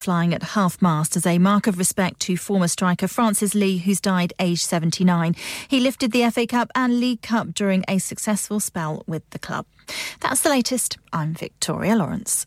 flying at half mast as a mark of respect to former striker Francis Lee, who's died aged 79. He lifted the FA Cup and League Cup during a successful spell with the club. That's the latest. I'm Victoria Lawrence.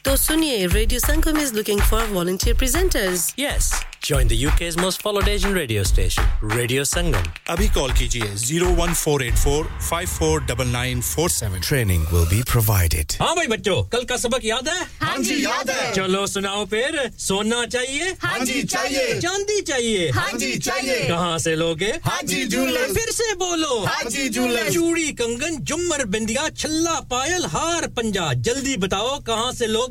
तो सुनिए radio Sangam is looking for volunteer presenters yes Join the UK's most followed Asian radio station, Radio Sangam. अभी call कीजिए 01484549947. Training will be provided. हाँ भाई बच्चों कल का सबक याद है? हाँ जी याद है। चलो सुनाओ फिर। सोना चाहिए? हाँ जी चाहिए। चांदी चाहिए। हाँ जी चाहिए। कहाँ से लोगे? हाँ जी जूलर्स फिर से बोलो। हाँ जी जूलर्स चूड़ी कंगन जुमर बिंदिया छल्ला पायल हार पंजा। जल्दी बताओ कहाँ से लोगे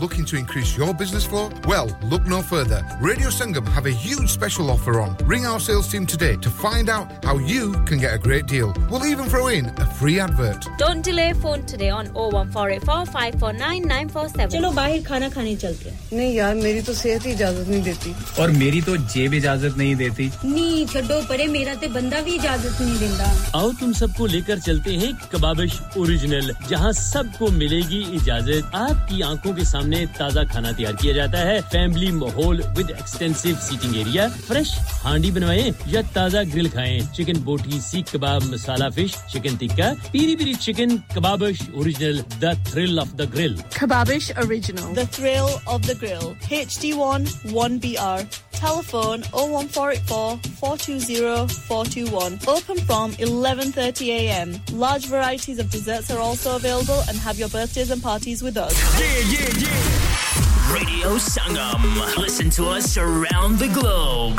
looking to increase your business flow? Well, look no further. Radio Sangam have a huge special offer on. Ring our sales team today to find out how you can get a great deal. We'll even throw in a free advert. Don't delay phone today on 01484 549 947. चलो बाहर खाना खाने चलते हैं नहीं यार मेरी तो सेहत ही इजाज़त नहीं देती और मेरी तो जेब इजाज़त नहीं देती नी छड्डो परे मेरा ते बंदा भी इजाज़त नहीं देता आओ तुम सबको लेकर चलते हैं कबाबिश ओरिजिनल जहाँ सबको मिलेगी इजाज़त आपकी आँखों के सामने ताज़ा खाना तैयार किया जाता है फैमिली माहौल with extensive seating area fresh handi बनवाएँ या ताज़ा ग्रिल खाएँ chicken boti seekh kebab masala fish chicken tikka piri piri chicken Kababish original the thrill of the grill Kababish Original. The thrill of the grill. HD1 1BR. Telephone 01484 420 421. Open from 11.30am. Large varieties of desserts are also available and have your birthdays and parties with us. Yeah, yeah, yeah. Radio Sangam. Listen to us around the globe.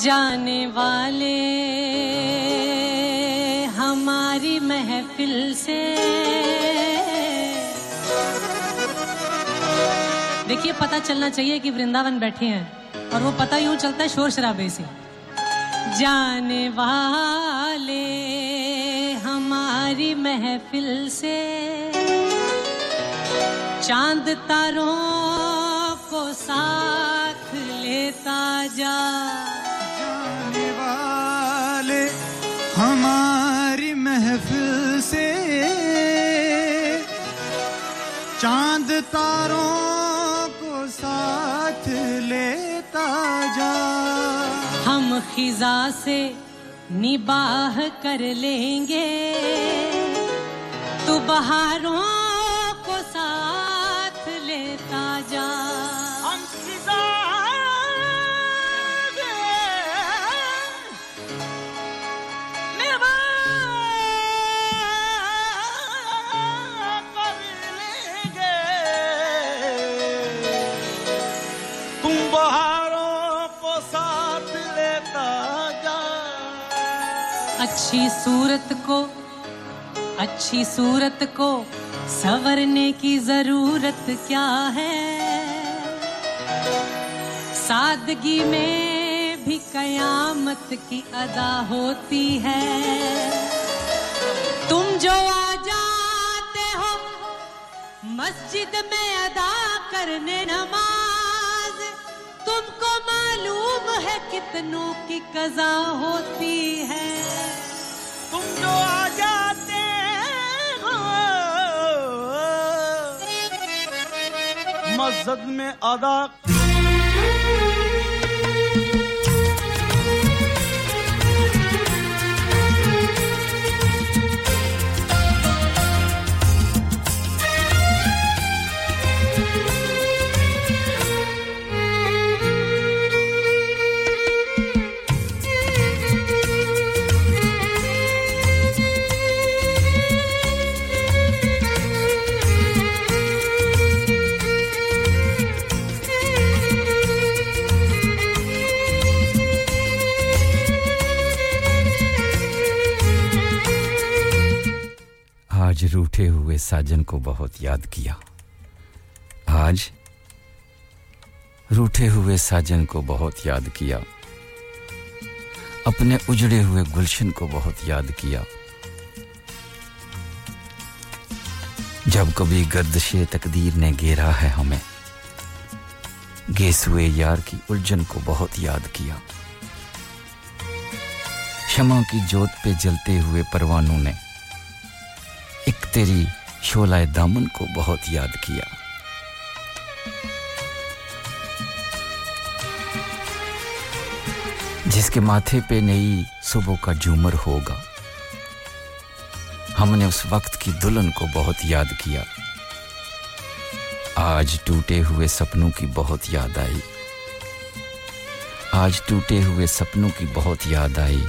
जाने वाले हमारी महफिल से। देखिए, पता चलना चाहिए कि वृंदावन बैठे हैं और वो पता यूँ चलता है शोर शराबे से। जाने वाले हमारी महफिल से चाँद तारों को साथ लेता जा। तारों को साथ लेता जा। हम खिजा से निबाह कर लेंगे। तू बहारों अच्छी सूरत को, अच्छी सूरत को संवरने की ज़रूरत क्या है? सादगी में भी कयामत की अदा होती है। तुम जो आ जाते हो, मस्जिद में अदा करने नमाज़, तुमको मालूम है कितनों की कजा होती है। आ जाते हो। मस्जिद में अदा आज रूठे हुए साजन को बहुत याद किया। आज रूठे हुए साजन को बहुत याद किया। अपने उजड़े हुए गुलशन को बहुत याद किया। जब कभी गर्दशे तकदीर ने घेरा है हमें, गेसुए यार की उलझन को बहुत याद किया। क्षमा की जोत पे जलते हुए परवानों ने एक तेरी शोलाए दामन को बहुत याद किया। जिसके माथे पे नई सुबह का झूमर होगा। हमने उस वक्त की दुल्हन को बहुत याद किया। आज टूटे हुए सपनों की बहुत याद आई। आज टूटे हुए सपनों की बहुत याद आई।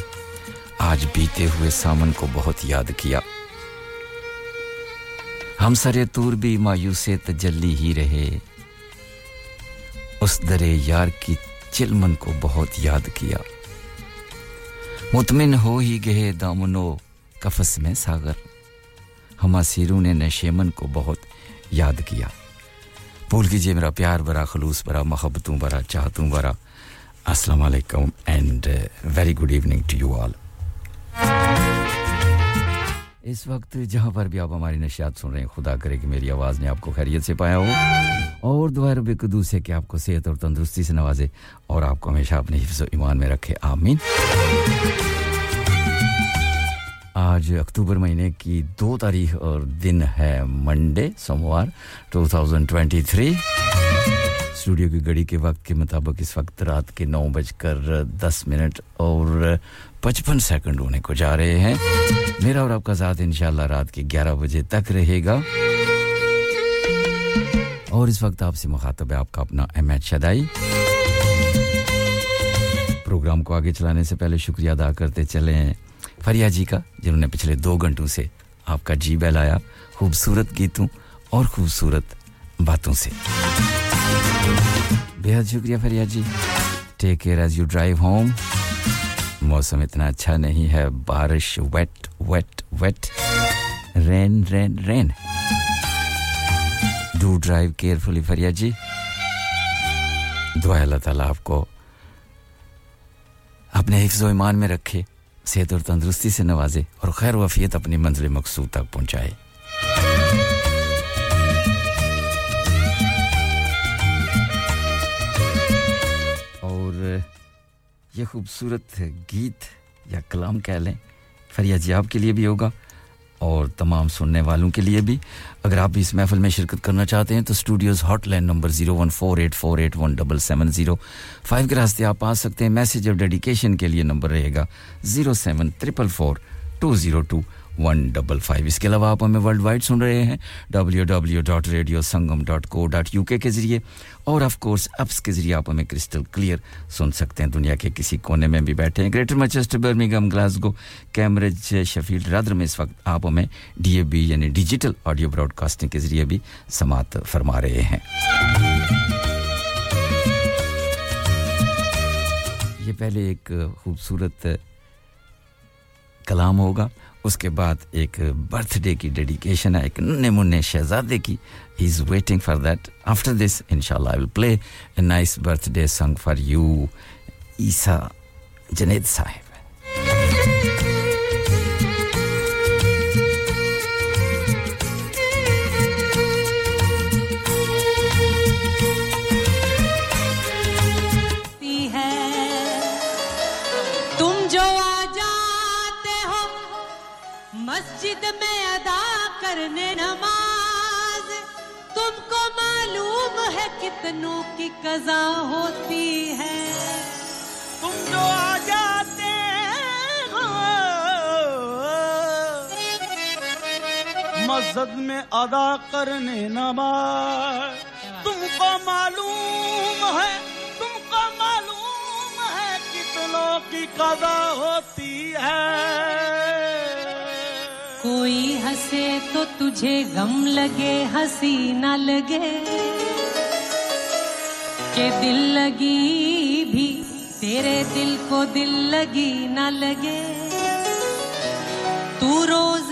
आज बीते हुए सामन को बहुत याद किया। हम सरे तूर भी मायूसे तजल्ली ही रहे। उस दरे यार की चिलमन को बहुत याद किया। मुतमिन हो ही गए दामनो कफस में सागर। हमा सिरू ने नशेमन को बहुत याद किया। भूल कीजिए मेरा प्यार भरा खलूस भरा मोहब्बतों भरा चाहतों भरा अस्सलाम वालेकुम and very good evening to you all. इस वक्त जहाँ पर भी आप हमारी नशियात सुन रहे हैं, खुदा करे कि मेरी आवाज़ ने आपको खैरियत से पाया हो। और दुआ रब से कि आपको सेहत और तंदुरुस्ती से नवाजे और आपको हमेशा अपने हिफ्ज़ ईमान में रखे। आमीन। आज अक्टूबर महीने की दो तारीख और दिन है मंडे, सोमवार 2023 स्टूडियो की घड़ी के वक्त के मुताबिक इस वक्त रात के नौ बजकर दस मिनट और पचपन सेकंड होने को जा रहे हैं। मेरा और आपका साथ इंशाल्लाह रात के ग्यारह बजे तक रहेगा। और इस वक्त आपसे मुखातब है आपका अपना अहमद शदाई। प्रोग्राम को आगे चलाने से पहले शुक्रिया अदा करते चले हैं फरिया जी का, जिन्होंने पिछले दो घंटों से आपका जी बहलाया। खूबसूरत गीतों और खूबसूरत बातों से। बेहद शुक्रिया Faria ji. Take care as you drive home मौसम इतना अच्छा नहीं है। बारिश wet wet wet rain rain rain do drive carefully Faria ji. दुआ अल्लाह ताला आपको अपने हिफ्ज ईमान में रखे, सेहत और तंदुरुस्ती से नवाजे और खैर वफियत अपनी मंजिल मकसूद तक पहुँचाए। ये खूबसूरत गीत या कलाम कह लें फरिया जी आपके लिए भी होगा और तमाम सुनने वालों के लिए भी। अगर आप भी इस महफिल में शिरकत करना चाहते हैं तो studios hotline number zero one four eight four eight one double seven zero. Five के रास्ते आप आ सकते हैं। मैसेज और डेडिकेशन के लिए नंबर रहेगा zero seven triple four two zero two. One double five इसके अलावा आप हमें वर्ल्ड वाइड सुन रहे हैं W W dot radio Sangam dot co dot U K ज़रिए और ऑफ़ कोर्स एप्स के ज़रिए आप हमें क्रिस्टल क्लियर सुन सकते हैं दुनिया के किसी कोने में भी बैठे हैं। Greater Manchester Birmingham Glasgow Cambridge Sheffield rather में इस वक्त आप हमें डीएबी यानी डिजिटल ऑडियो ब्रॉडकास्टिंग के ज़रिए भी समात फरमा रहे हैं। ये पहले एक खूबसूरत कलाम होगा। उसके बाद एक बर्थडे की डेडिकेशन है, एक नन्हे मुन्ने शहजादे की। He is waiting for that after this इनशाला I will play a nice birthday song for you Isa Junaid Sahib में अदा करने नमाज़। तुमको मालूम है कितनों की कजा होती है। तुम जो आ जाते हो। मस्जिद में अदा करने नमाज़। तुमको मालूम है, तुमको मालूम है कितनों की कजा होती है। कोई हंसे तो तुझे गम लगे, हँसी ना लगे। के दिल लगी भी, तेरे दिल को दिल लगी ना लगे। तू रोज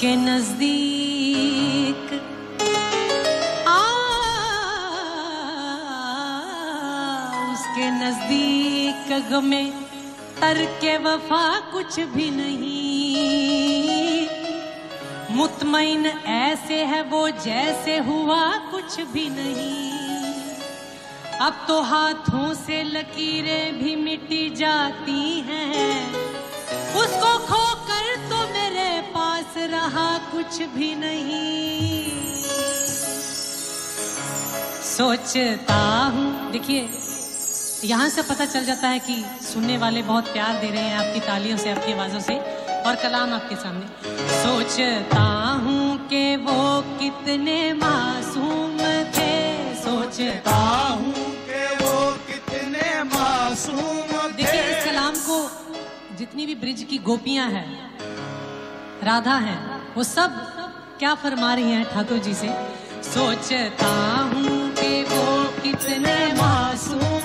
उसके नज़दीक। आ, उसके नज़दीक गमे तर के वफा कुछ भी नहीं। मुतमिन ऐसे है वो जैसे हुआ कुछ भी नहीं। अब तो हाथों से लकीरें भी मिटी जाती हैं। उसको मेरे पास रहा कुछ भी नहीं। सोचता हूँ। देखिए यहाँ से पता चल जाता है कि सुनने वाले बहुत प्यार दे रहे हैं आपकी तालियों से आपकी आवाजों से और कलाम आपके सामने। सोचता हूँ कि वो कितने मासूम थे। सोचता हूँ कि वो कितने मासूम देखिए इस कलाम को जितनी भी ब्रिज की गोपियाँ हैं राधा है। वो सब क्या फरमा रही हैं ठाकुर जी से? सोचता हूँ कि वो कितने मासूम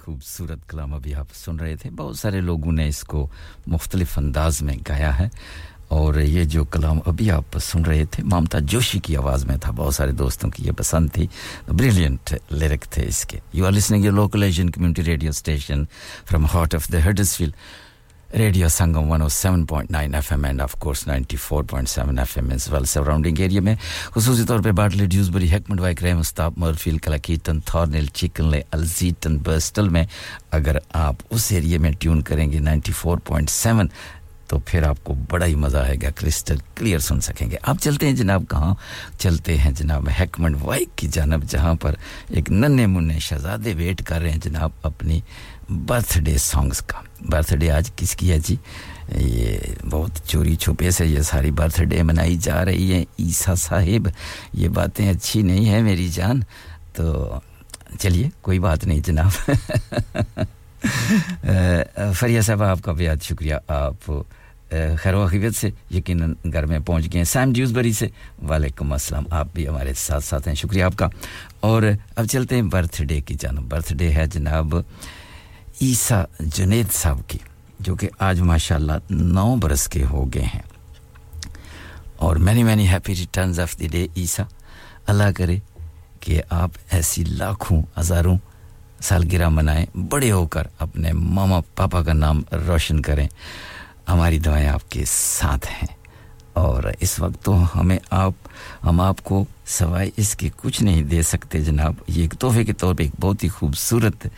खूबसूरत कलाम अभी आप सुन रहे थे। बहुत सारे लोगों ने इसको मुख्तलिफ़ अंदाज में गाया है। और ये जो कलाम अभी आप सुन रहे थे, ममता जोशी की आवाज़ में था। बहुत सारे दोस्तों की ये पसंद थी। ब्रिलियंट लिरिक थे इसके। You are listening your local Asian community radio station from heart of the Huddersfield Radio Sangam 107.9 FM and, of course 94.7 FM as well. Surrounding area में खसूसी तौर पे बाटले ड्यूसबरी हेकमंड वाइक रेम स्टाप मर्फील कलाकीटन थॉर्नेल चिकनले अल्जीटन बर्स्टल में अगर आप उस एरिया में ट्यून करेंगे 94.7 तो फिर आपको बड़ा ही मज़ा आएगा, क्रिस्टल क्लियर सुन सकेंगे। आप चलते हैं जनाब कहाँ? चलते हैं जनाब हैकमंड वाइक की जानब, जहाँ पर एक नन्हे मुन्ने शहजादे वेट कर रहे हैं जनाब अपनी बर्थडे सॉन्ग्स का। बर्थडे आज किसकी है जी? ये बहुत चोरी छुपे से ये सारी बर्थडे मनाई जा रही है। ईसा साहिब, ये बातें अच्छी नहीं है मेरी जान। तो चलिए, कोई बात नहीं जनाब। फरिया साहब, आपका बेहद शुक्रिया। आप खैर वकीबत से यकीन घर में पहुँच गए सैम ड्यूसबरी से वालेकुम अस्सलाम। आप भी हमारे साथ साथ हैं। शुक्रिया आपका। और अब चलते हैं बर्थडे की जानब। बर्थडे है जनाब ईसा जुनेद साहब की, जो कि आज माशाल्लाह नौ बरस के हो गए हैं। और many many happy returns of the day Isa. Allah करे कि आप ऐसी लाखों, हज़ारों सालगिरह मनाएँ, बड़े होकर अपने मामा पापा का नाम रोशन करें। हमारी दुआएँ आपके साथ हैं। और इस वक्त तो हमें आप, हम आपको सवाई इसके कुछ नहीं दे सकते, जनाब। ये एक तोहफे के तौर पे एक बहुत ही खूबसूरत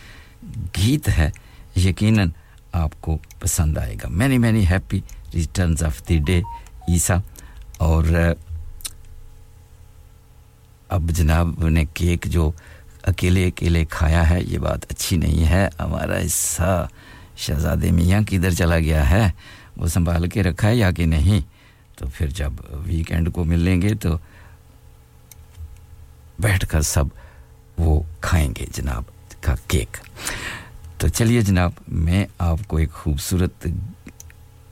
गीत है। यकीनन आपको पसंद आएगा। Many many, happy returns of the day, Isa. और, अब जनाब ने केक जो अकेले अकेले खाया है, ये बात अच्छी नहीं है। हमारा हिस्सा शहजादे मियाँ किधर चला गया है। वो संभाल के रखा है, या कि नहीं? तो फिर जब वीकेंड को मिलेंगे तो बैठकर सब वो खाएँगे जनाब का केक। तो चलिए जनाब, मैं आपको एक खूबसूरत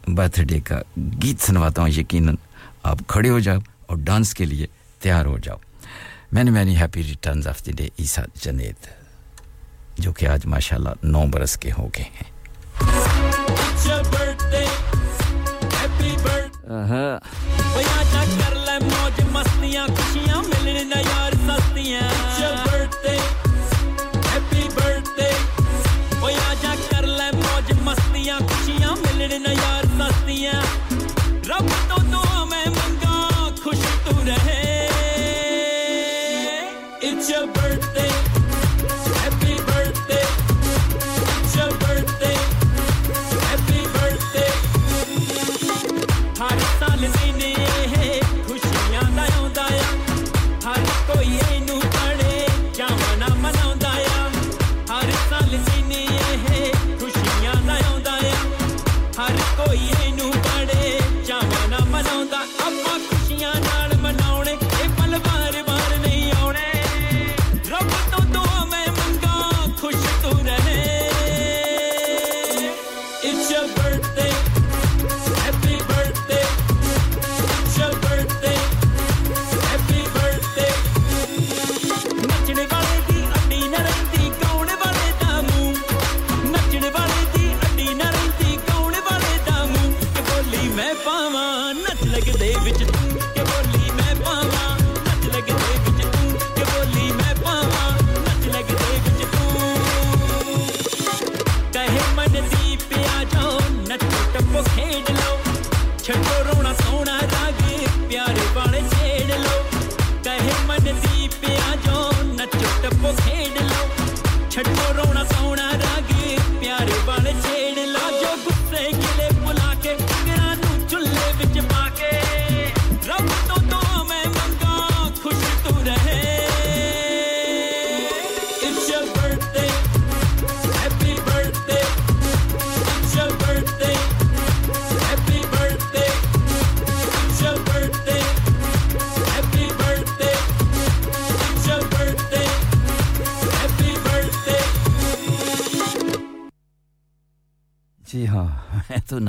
बर्थडे का गीत सुनवाता हूँ। यकीनन आप खड़े हो जाओ और डांस के लिए तैयार हो जाओ। Many many happy returns of the day Isa Junaid, जो कि आज माशाल्लाह नौ बरस के हो गए हैं। कर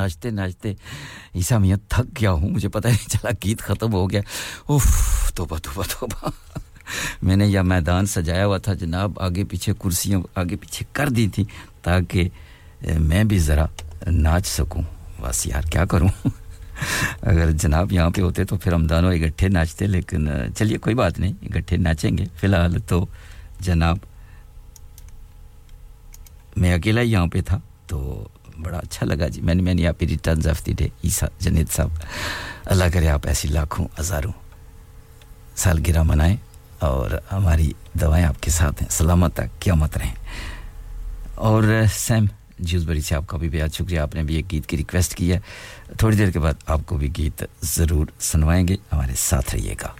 नाचते नाचते ईसा मियाँ थक गया हूँ, मुझे पता नहीं चला, गीत ख़त्म हो गया। उफ, तोबा तोबा तोबा। मैंने यह मैदान सजाया हुआ था, जनाब, आगे पीछे कुर्सियाँ, आगे पीछे कर दी थी, ताकि मैं भी ज़रा नाच सकूँ। बस यार, क्या करूँ? अगर जनाब यहाँ पे होते तो फिर हम दोनों इकट्ठे नाचते, लेकिन चलिए, कोई बात नहीं, इकट्ठे नाचेंगे। फ़िलहाल तो जनाब, मैं अकेला ही यहाँ पे था तो बड़ा अच्छा लगा जी। मैंने मैंने आप return of the day, Isa Janeet Sahab, Allah करे आप ऐसी लाखों हज़ारों सालगिरह मनाएँ और हमारी दवाएँ आपके साथ हैं। सलामत तक क्या मत रहें। और सैम जूसबरी से आपका भी बेहद शुक्रिया। आपने भी एक गीत की रिक्वेस्ट की है। थोड़ी देर के बाद आपको भी गीत ज़रूर सुनवाएँगे। हमारे साथ रहिएगा।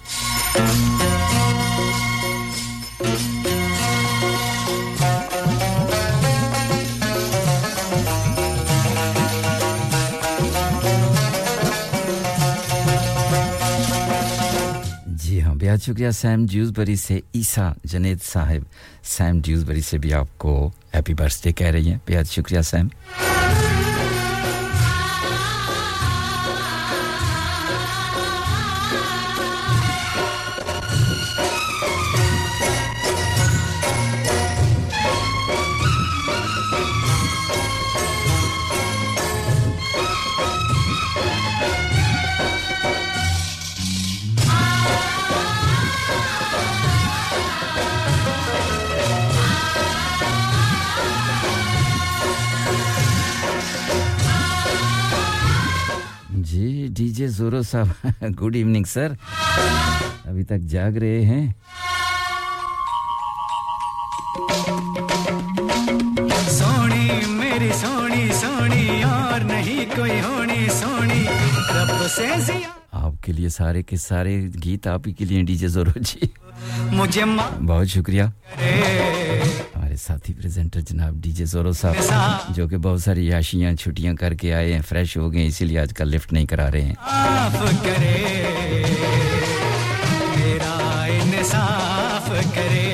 बेहद शुक्रिया, सैम ड्यूसबरी से ईसा जनेद साहिब। सैम ड्यूसबरी से भी आपको हैप्पी बर्थडे कह रही हैं। बेहद शुक्रिया, सैम। जोरो साहब गुड इवनिंग सर। अभी तक जाग रहे हैं। सोनी मेरी सोनी सोनी और नहीं कोई होनी सोनी। रब से आपके लिए सारे के सारे गीत आप ही के लिए डीजे जोरो जी मुझे बहुत शुक्रिया। साथी प्रेजेंटर जनाब डीजे जोरो साहब जो कि बहुत सारी याशियाँ छुट्टियाँ करके आए हैं फ्रेश हो गए इसीलिए आजकल लिफ्ट नहीं करा रहे हैं। करे, मेरा इंसाफ सोना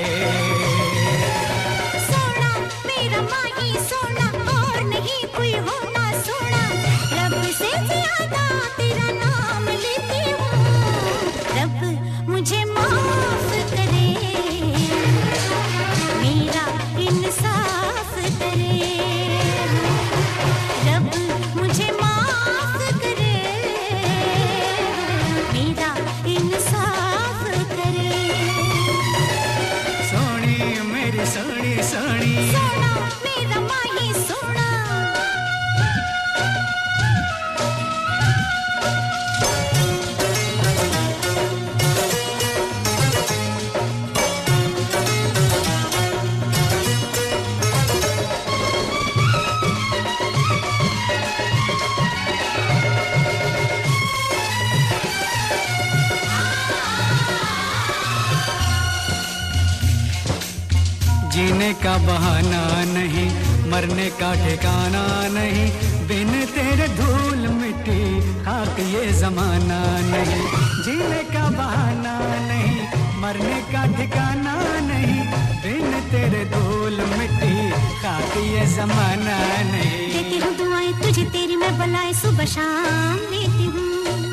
मरने का ठिकाना नहीं। बिन तेरे धूल मिट्टी का ये जमाना नहीं। देती हूँ दुआएँ तुझे तेरी, मैं बलाए सुबह शाम लेती हूँ।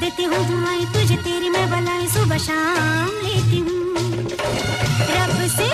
देती हूँ दुआएँ तुझे तेरी, मैं बलाए सुबह शाम लेती हूँ। रब से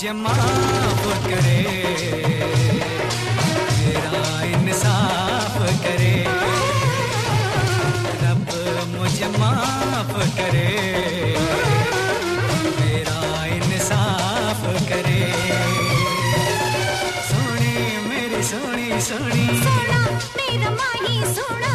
मुझे माफ़ करे। मेरा इंसाफ करे। रब मुझे माफ़ करे। मेरा इंसाफ करे। सोनी मेरी सोनी। सोनी, मेरा माही सोना।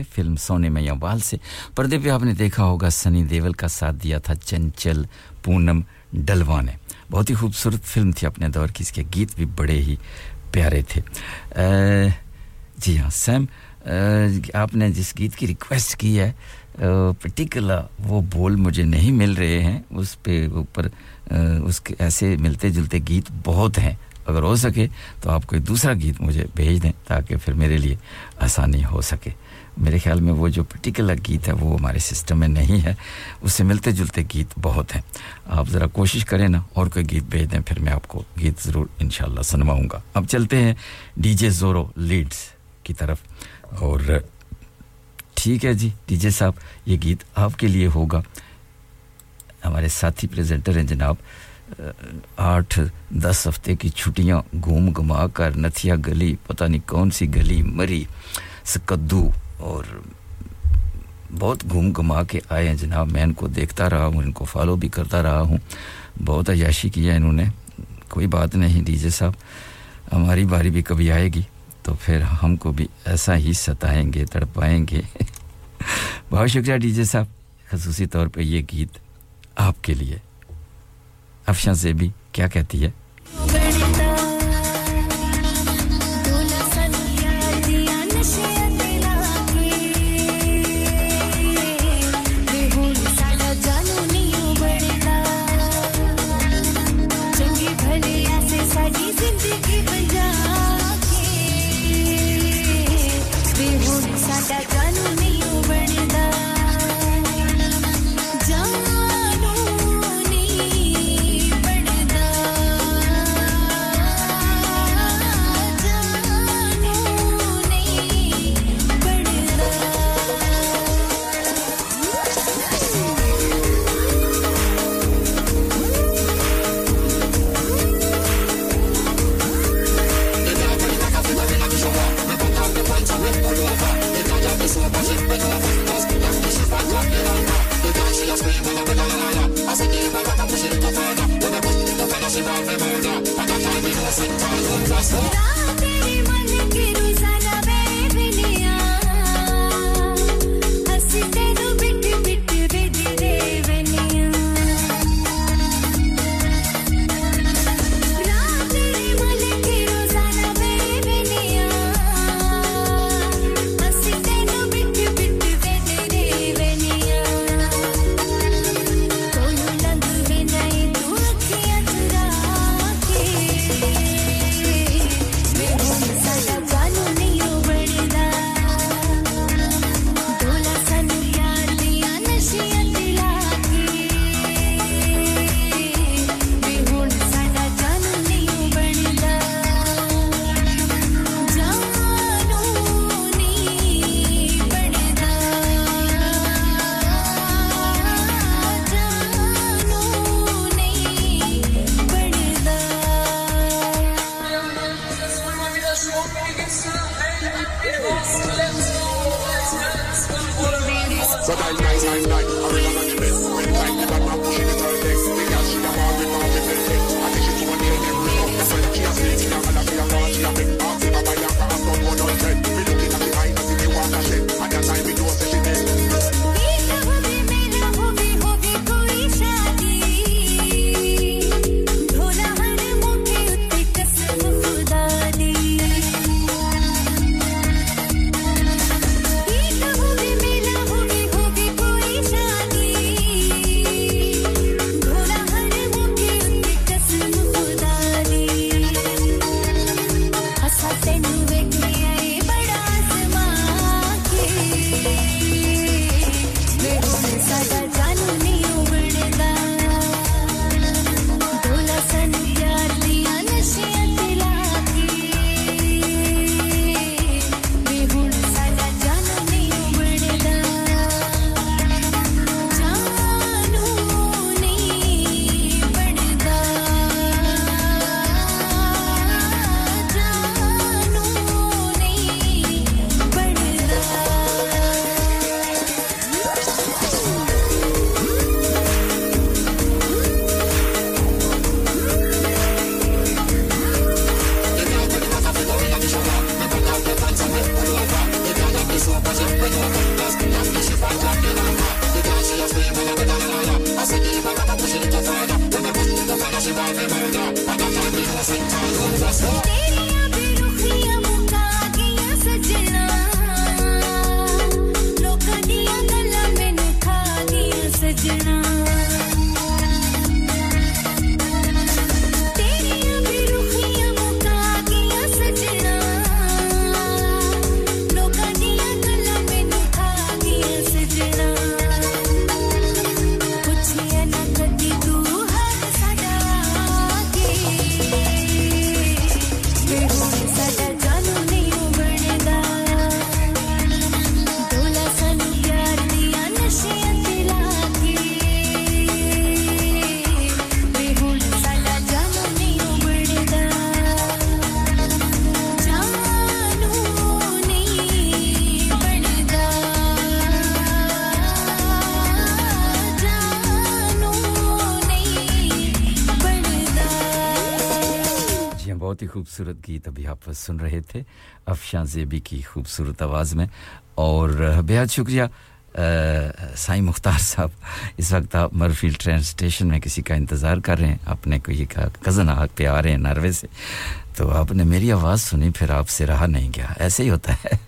थे फ़िल्म सोने में अम्बाल से। पर्दे पे आपने देखा होगा सनी देवल का साथ दिया था चंचल पूनम डलवा ने बहुत ही खूबसूरत फ़िल्म थी अपने दौर की इसके गीत भी बड़े ही प्यारे थे। आ, जी हाँ सैम आपने जिस गीत की रिक्वेस्ट की है पर्टिकुलर वो बोल मुझे नहीं मिल रहे हैं उस पे ऊपर उसके ऐसे मिलते जुलते गीत बहुत हैं। अगर हो सके तो आप कोई दूसरा गीत मुझे भेज दें ताकि फिर मेरे लिए आसानी हो सके। मेरे ख्याल में वो जो पर्टिकुलर गीत है, वो हमारे सिस्टम में नहीं है। उससे मिलते जुलते गीत बहुत हैं। आप ज़रा कोशिश करें ना, और कोई गीत भेज दें, फिर मैं आपको गीत ज़रूर इन सुनवाऊँगा। अब चलते हैं डीजे ज़ोरो लीड्स की तरफ़। और ठीक है जी, डीजे साहब, ये गीत आपके लिए होगा। हमारे साथी प्रेजेंटर हैं जनाब आठ, दस हफ़्ते की छुट्टियाँ घूम घुमा कर, नथिया गली, पता नहीं कौन सी गली मरी, सकद्दू और बहुत घूम घुमा के आए हैं जनाब। मैं इनको देखता रहा हूँ, इनको फॉलो भी करता रहा हूँ। बहुत अयाशी किया इन्होंने। कोई बात नहीं डीजे साहब, हमारी बारी भी कभी आएगी तो फिर हमको भी ऐसा ही सताएँगे, तड़पाएँगे। बहुत शुक्रिया डीजे साहब, खसूसी तौर पे ये गीत आपके लिए। अफशा से भी क्या कहती है? आप सुन रहे थे अफशां जेबी की खूबसूरत आवाज़ में। और बेहद शुक्रिया साईं मुख्तार साहब। इस वक्त आप मरफील ट्रेन स्टेशन में किसी का इंतज़ार कर रहे हैं। कोई का कज़न आग पे आ रहे हैं नरवे से। तो आपने मेरी आवाज़ सुनी, फिर आपसे रहा नहीं गया। ऐसे ही होता है।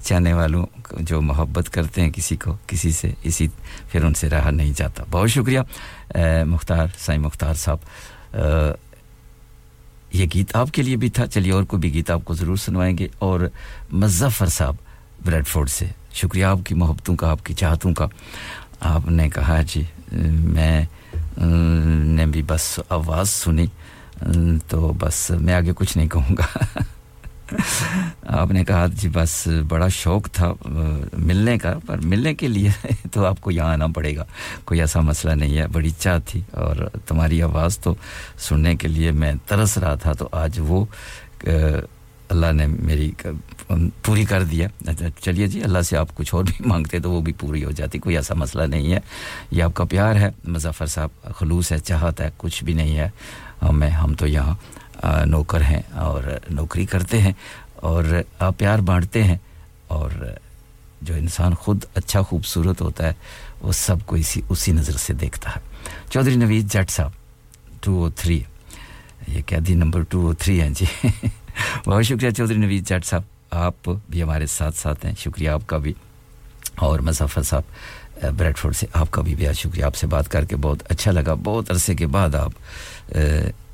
चाहने वालों जो मोहब्बत करते हैं किसी को, किसी से, इसी, फिर उनसे रहा नहीं जाता। बहुत शुक्रिया मुख्तार, साईं मुख्तार साहब। ये गीत आपके लिए भी था। चलिए और कोई भी गीत आपको ज़रूर सुनवाएँगे। और मुजफ्फर साहब, ब्रेडफोर्ड से। शुक्रिया आपकी मोहब्बतों का, आपकी चाहतों का। आपने कहा जी, मैं, ने भी बस आवाज़ सुनी तो बस मैं आगे कुछ नहीं कहूँगा। आपने कहा जी बस बड़ा शौक था मिलने का पर मिलने के लिए तो आपको यहाँ आना पड़ेगा। कोई ऐसा मसला नहीं है बड़ी इच्छा थी और तुम्हारी आवाज़ तो सुनने के लिए मैं तरस रहा था तो आज वो अल्लाह ने मेरी पूरी कर दिया। अच्छा, चलिए जी अल्लाह से आप कुछ और भी मांगते तो वो भी पूरी हो जाती कोई ऐसा मसला नहीं है। ये आपका प्यार है मुजफ्फर साहब खलूस है चाहत है कुछ भी नहीं है। हमें हम तो यहाँ नौकर हैं और नौकरी करते हैं और प्यार बांटते हैं और जो इंसान खुद अच्छा खूबसूरत होता है, वो सबको इसी, उसी नज़र से देखता है। चौधरी नवीद जट साहब, टू ओ थ्री। ये क्या the number two O three हैं, जी। बहुत शुक्रिया चौधरी नवीद जट साहब, आप भी हमारे साथ साथ हैं। शुक्रिया आपका भी। और मुजफ्फर साहब ब्रेडफोर्ड से आपका भी बेहद शुक्रिया। आपसे बात करके बहुत अच्छा लगा। बहुत अरसे के बाद आप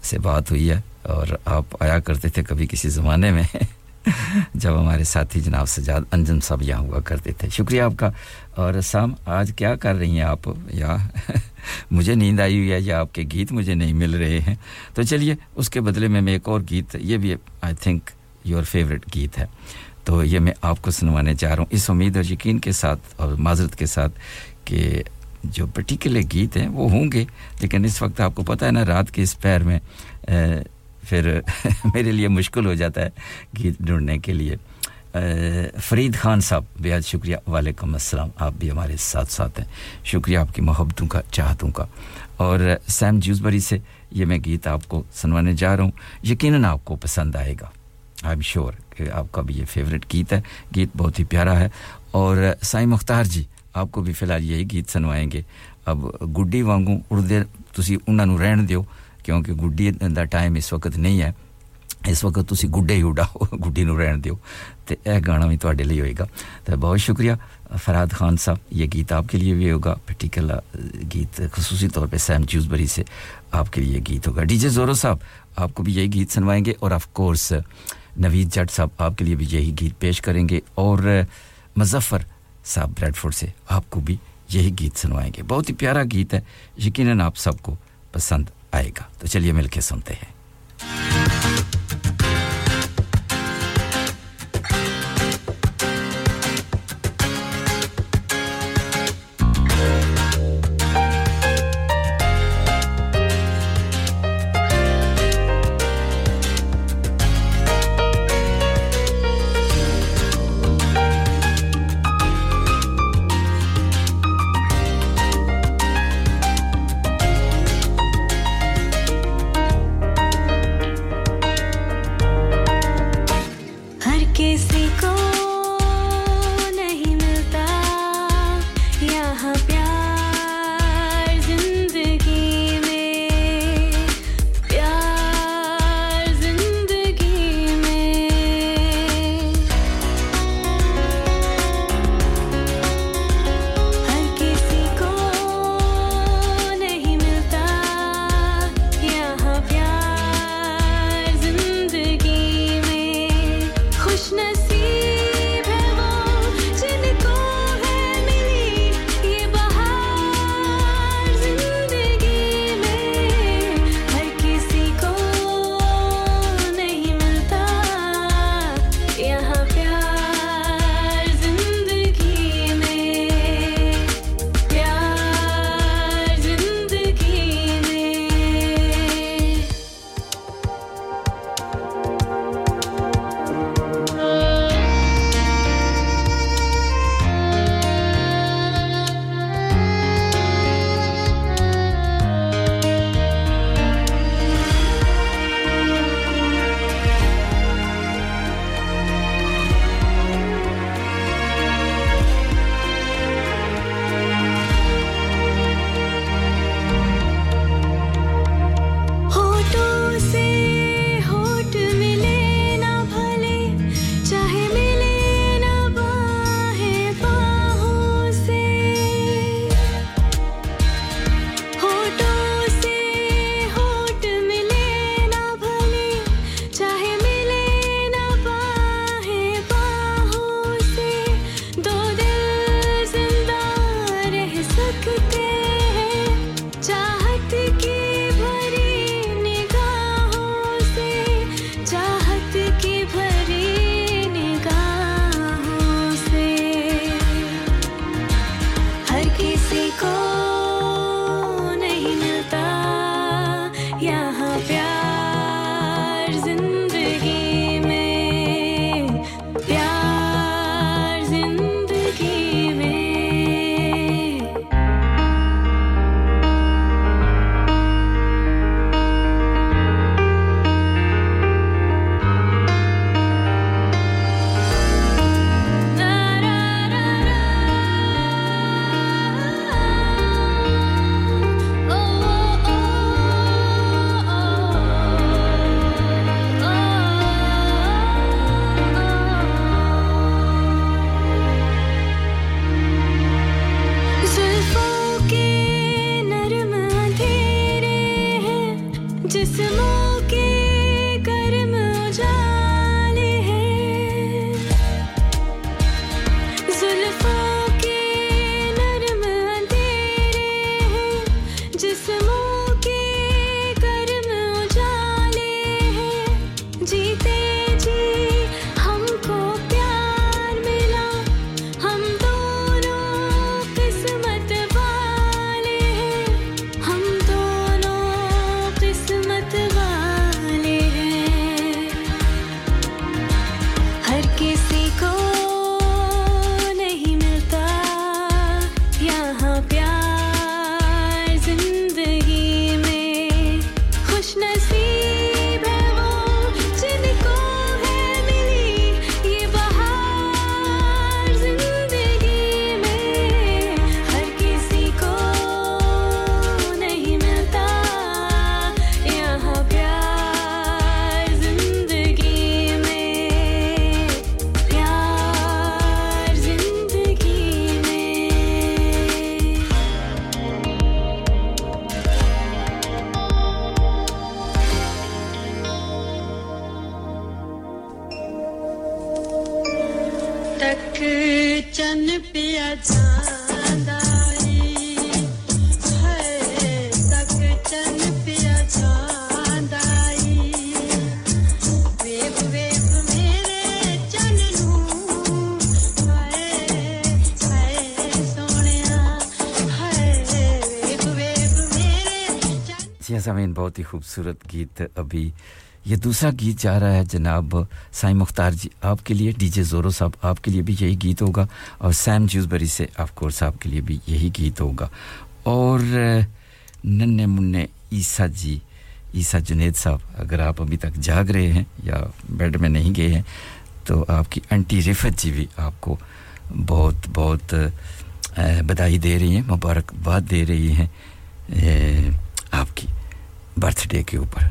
से बात हुई है और आप आया करते थे कभी किसी ज़माने में, जब हमारे साथी जनाब सजाद अंजम साहब यहाँ हुआ करते थे। शुक्रिया आपका। और शाम, आज क्या कर रही हैं आप? या मुझे नींद आई हुई है या आपके गीत मुझे नहीं मिल रहे हैं? तो चलिए, उसके बदले में मैं एक और गीत, ये भी आई थिंक योर फेवरेट गीत है। तो ये मैं आपको सुनवाने जा रहा हूँ। इस उम्मीद और यकीन के साथ और माजरत के साथ कि जो पर्टिकुलर गीत हैं वो होंगे। लेकिन इस वक्त आपको पता है ना रात के इस पैर में अ, फिर मेरे लिए मुश्किल हो जाता है गीत ढूँढने के लिए। फरीद खान साहब बेहद शुक्रिया। वालेकुम अस्सलाम। आप भी हमारे साथ साथ हैं। शुक्रिया आपकी मोहब्बतों का चाहतों का। और सैम जूसबरी से ये मैं गीत आपको सुनवाने जा रहा हूँ। यकीनन आपको पसंद आएगा। आई एम श्योर कि आपका भी ये फेवरेट गीत है। गीत बहुत ही प्यारा है। और साईं मुख्तार जी आपको भी फ़िलहाल यही गीत सुनवाएँगे। अब गुड्डी वांगू उड़दे ਤੁਸੀਂ ਉਹਨਾਂ ਨੂੰ ਰਹਿਣ ਦਿਓ ਕਿਉਂਕਿ ਗੁੱਡੀ ਦਾ ਟਾਈਮ ਇਸ ਵਕਤ ਨਹੀਂ ਹੈ ਇਸ ਵਕਤ ਤੁਸੀਂ ਗੁੱਡੇ ਹੀ ਉਡਾਓ ਗੁੱਡੀ ਨੂੰ ਰਹਿਣ ਦਿਓ ਤੇ ਇਹ ਗਾਣਾ ਵੀ ਤੁਹਾਡੇ ਲਈ ਹੋਏਗਾ ਤੇ ਬਹੁਤ ਸ਼ੁਕਰੀਆ फराद खान साहब। ये गीत आपके लिए भी होगा। पर्टिकुलर गीत खसूसी तौर पे सैम जूसबरी से आपके लिए गीत होगा। डीजे जोरो साहब, आपको भी यही गीत सुनवाएँगे और ऑफ़ कोर्स नवीद जट साहब आपके लिए भी यही गीत पेश करेंगे। और मुजफ्फ़र साहब ब्रेडफोर्ड से आपको भी यही गीत सुनवाएँगे। बहुत ही प्यारा गीत है। यकीनन आप सबको पसंद आएगा। तो चलिए मिलके सुनते हाँ। सामीन बहुत ही खूबसूरत गीत अभी। ये दूसरा गीत जा रहा है जनाब साई मुख्तार जी आपके लिए, डीजे ज़ोरो साहब आपके लिए भी यही गीत होगा और सैम जूसबरी से ऑफकोर्स आपके लिए भी यही गीत होगा। और, नन्हे मुन्ने ईसा जी, ईसा जुनेद साहब, अगर आप अभी तक जाग रहे हैं या बेड में नहीं गए हैं तो आपकी आंटी रिफत जी भी आपको बहुत बहुत बधाई दे रही हैं, मुबारकबाद दे रही हैं आपकी। बर्थडे के ऊपर।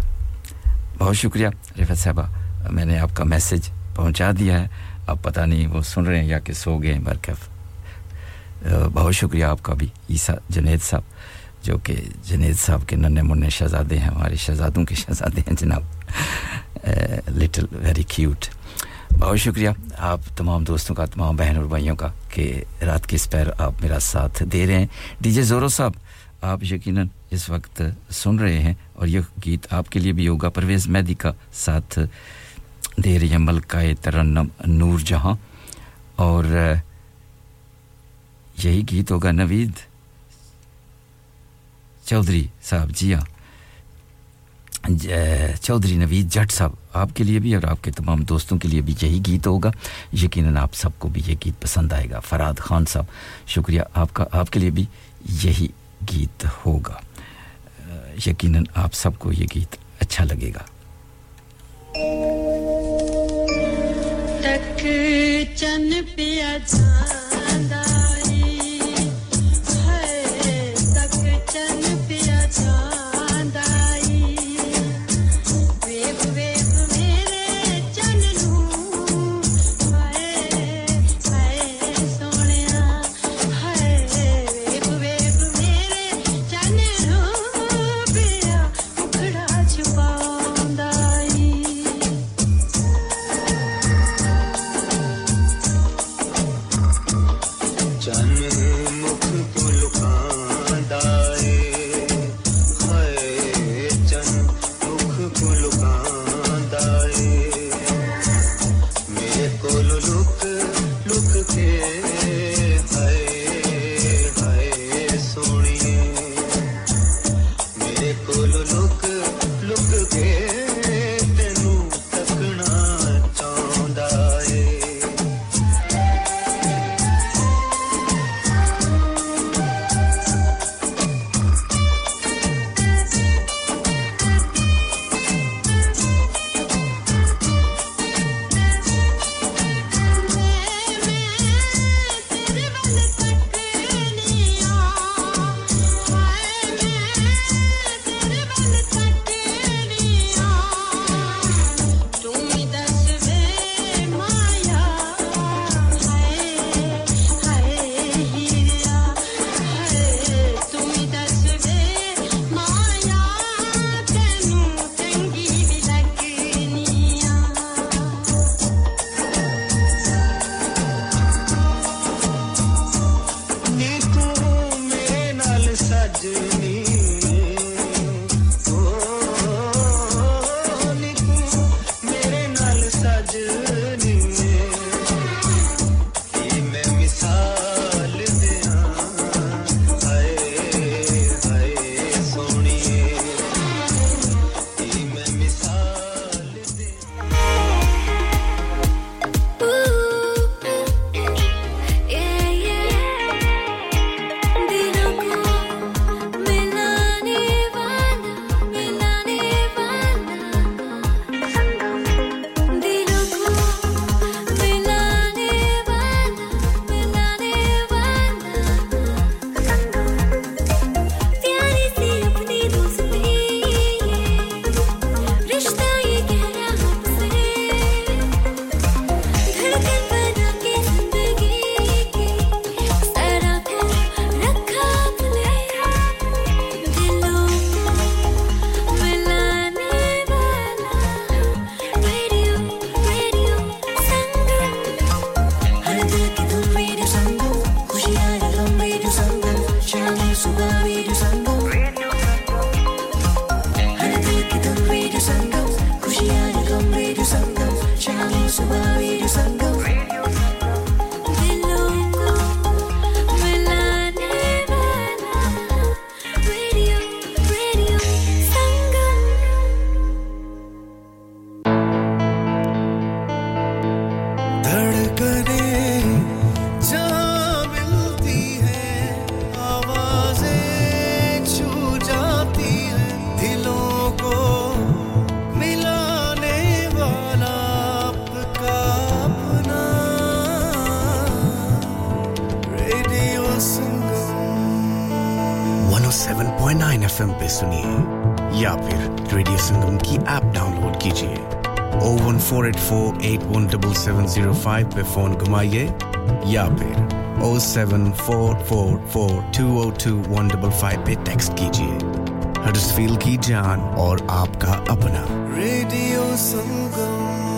बहुत शुक्रिया, रिफत साहबा। मैंने आपका मैसेज पहुँचा दिया है। अब पता नहीं वो सुन रहे हैं या कि सो गए हैं बरकफ बहुत शुक्रिया आपका भी, ईसा जनेद साहब, जो कि जनेद साहब के नन्हे मुन्ने शहजादे हैं, हमारे शहजादों के शहजादे हैं, जनाब। लिटिल वेरी क्यूट बहुत शुक्रिया आप तमाम दोस्तों का, तमाम बहन और भाइयों का, कि रात के इस पैर आप मेरा साथ दे रहे हैं। डीजे ज़ोरो साहब, आप यकीनन इस वक्त सुन रहे हैं और यह गीत आपके लिए भी होगा। परवेज़ मैदी का साथ दे रही है मलकाए तरन्नम नूर जहाँ। और यही गीत होगा नवीद चौधरी साहब। जी हाँ। चौधरी नवीद जट साहब आपके लिए भी और आपके तमाम दोस्तों के लिए भी यही गीत होगा। यकीनन आप सबको भी ये गीत पसंद आएगा। फराद खान साहब, शुक्रिया। आपका, आपके लिए भी यही गीत होगा। यकीनन आप सबको ये गीत अच्छा लगेगा। तक चन पिया 107.9 FM पे सुनिए या फिर रेडियो संगम की ऐप डाउनलोड कीजिए। 01484817705 पे फ़ोन घुमाइए या फिर 07444202155 पे टेक्स्ट कीजिए। हडर्सफील्ड की जान और आपका अपना। रेडियो संगम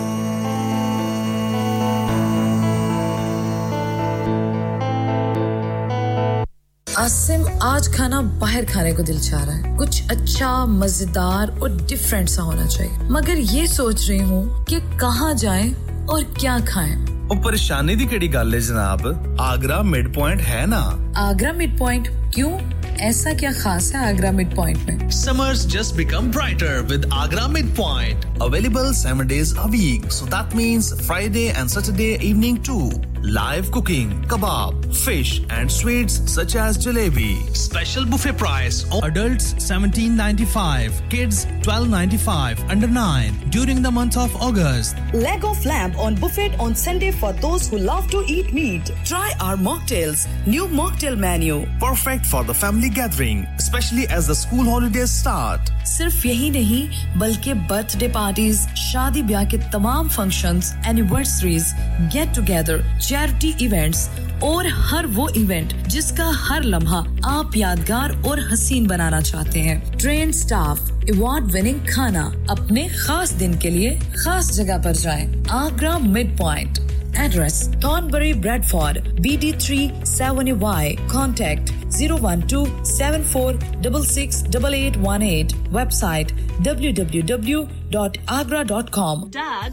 आसिम आज खाना बाहर खाने को दिल चाह रहा है कुछ अच्छा मजेदार और डिफरेंट सा होना चाहिए मगर ये सोच रही हूँ कि कहाँ जाएं और क्या खाएं ਉਹ ਪਰੇਸ਼ਾਨੀ ਦੀ ਕਿਹੜੀ ਗੱਲ ਹੈ ਜਨਾਬ ਆਗਰਾ ਮਿਡ ਪੁਆਇੰਟ ਹੈ ਨਾ आगरा मिड पॉइंट क्यों ऐसा क्या खास है आगरा मिड पॉइंट में Summers just become brighter with Agra Midpoint. Available 7 days a week. So that means Friday and Saturday evening too. Live cooking, kebab, fish and sweets such as jalebi. Special buffet price. Adults 17.95, kids 12.95 under 9 during the month of August. Leg of lamb on buffet on Sunday for those who love to eat meat. Try our mocktails. New mocktail menu. Perfect for the family gathering, especially as the school holidays start. सिर्फ़ यही नहीं बल्कि birthday parties शादी ब्याह के तमाम functions, anniversaries get together charity events और हर वो इवेंट जिसका हर लम्हा आप यादगार और हसीन बनाना चाहते हैं। ट्रेन स्टाफ अवार्ड विनिंग खाना अपने खास दिन के लिए खास जगह पर जाएँ। Agra mid point Address Thornbury Bradford BD3 7Y Contact 012 74668818 Website www.agra.com dad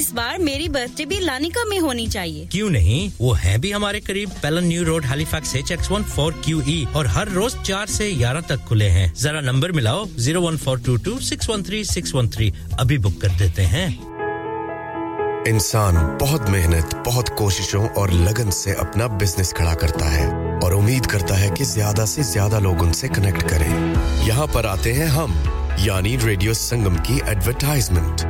इस बार मेरी बर्थडे भी लानिका में होनी चाहिए। क्यों नहीं? वो है भी हमारे करीब। Pellon New Road Halifax H X one four Q E और हर रोज चार से ग्यारह तक खुले हैं। जरा नंबर मिलाओ zero one four two two six one three six one three अभी बुक कर देते हैं। इंसान बहुत मेहनत बहुत कोशिशों और लगन से अपना बिज़नेस खड़ा करता है और उम्मीद करता है कि ज़्यादा से ज़्यादा लोग उनसे कनेक्ट करें। यहाँ पर आते हैं हम यानी रेडियो संगम की advertisement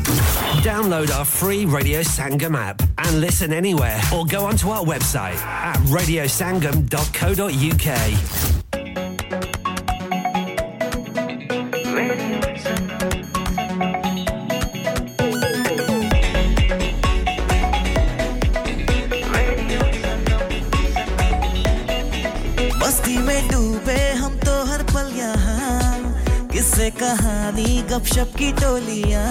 Download our free Radio Sangam app and listen anywhere or go onto our website at radiosangam.co.uk. मस्ती में डूबे हम तो हर पल यहाँ किससे कहानी गपशप की टोलियाँ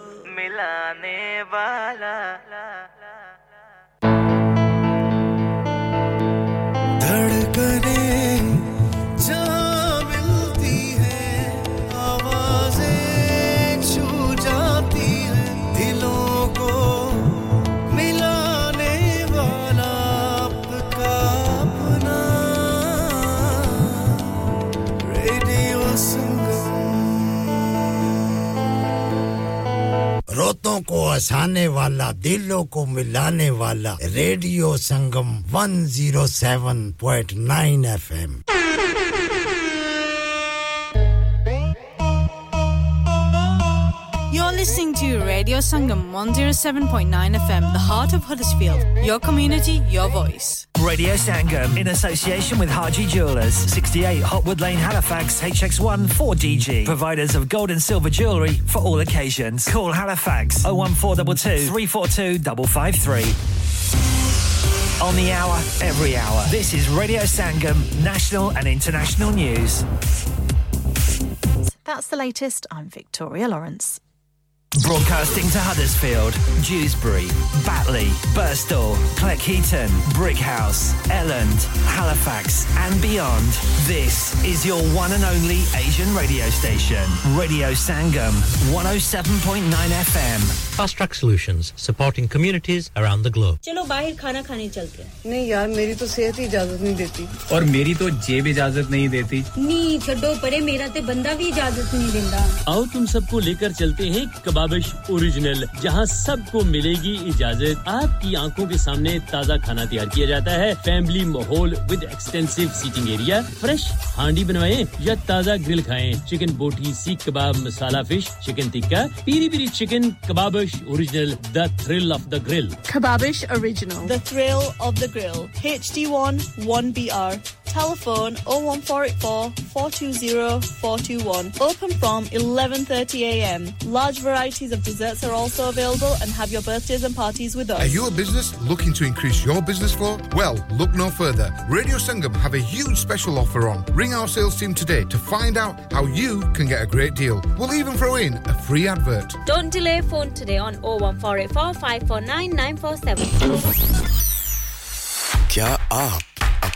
मिलाने वाला। हंसाने वाला दिलों को मिलाने वाला radio Sangam 107.9 FM Radio Sangam 107.9 FM, the heart of Huddersfield. Your community, your voice. Radio Sangam in association with Haji Jewelers, 68 Hotwood Lane, Halifax, HX1 4DG. Providers of gold and silver jewellery for all occasions. Call Halifax 01422 342 553. On the hour, every hour. This is Radio Sangam, national and international news. That's the latest. I'm Victoria Lawrence. Broadcasting to Huddersfield, Dewsbury, Batley, Burstall, Cleckheaton, Brickhouse, Elland, Halifax, and beyond. This is your one and only Asian radio station, Radio Sangam, 107.9 FM. Fast Track Solutions, supporting communities around the globe. चलो बाहर खाना खाने चलते हैं नहीं यार मेरी तो सेहत ही इजाजत नहीं देती और मेरी तो जेब इजाजत नहीं देती नी छड्डो परे मेरा ते बंदा भी इजाजत नहीं देता आओ तुम सबको लेकर चलते हैं कबाबिश ओरिजिनल जहाँ सबको मिलेगी इजाज़त आपकी आँखों के सामने ताज़ा खाना तैयार किया जाता है फैमिली माहौल with extensive seating area fresh handi बनवाएँ या ताज़ा ग्रिल खाएँ chicken boti seekh kebab masala fish chicken tikka piri piri chicken Kababish original the thrill of the grill Kebabish Original. The thrill of the grill. HD1 1BR. Telephone 01484 420 421. Open from 11.30am. Large varieties of desserts are also available and have your birthdays and parties with us. Are you a business looking to increase your business flow? Well, look no further. Radio Sangam have a huge special offer on. Ring our sales team today to find out how you can get a great deal. We'll even throw in a free advert. Don't delay phone today on 01484 549 947. क्या आप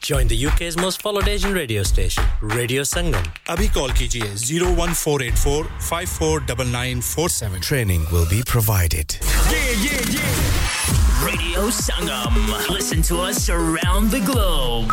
Join the UK's most followed Asian radio station, Radio Sangam. Abhi call kijiye 01484 549947. Training will be provided. Yeah, yeah, yeah. Radio Sangam. Listen to us around the globe.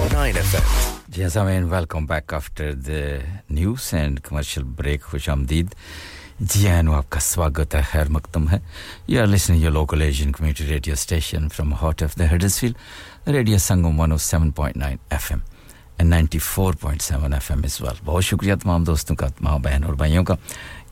Yes, I mean, welcome back after the news and commercial break. खुश आमदीद जी आनो आपका स्वागत है खैर मकदम है। You are listening your local Asian community radio station from heart of the Huddersfield radio Sangam 107.9 FM and 94.7 FM as well बहुत शुक्रिया तमाम दोस्तों का तमाम बहन और भाइयों का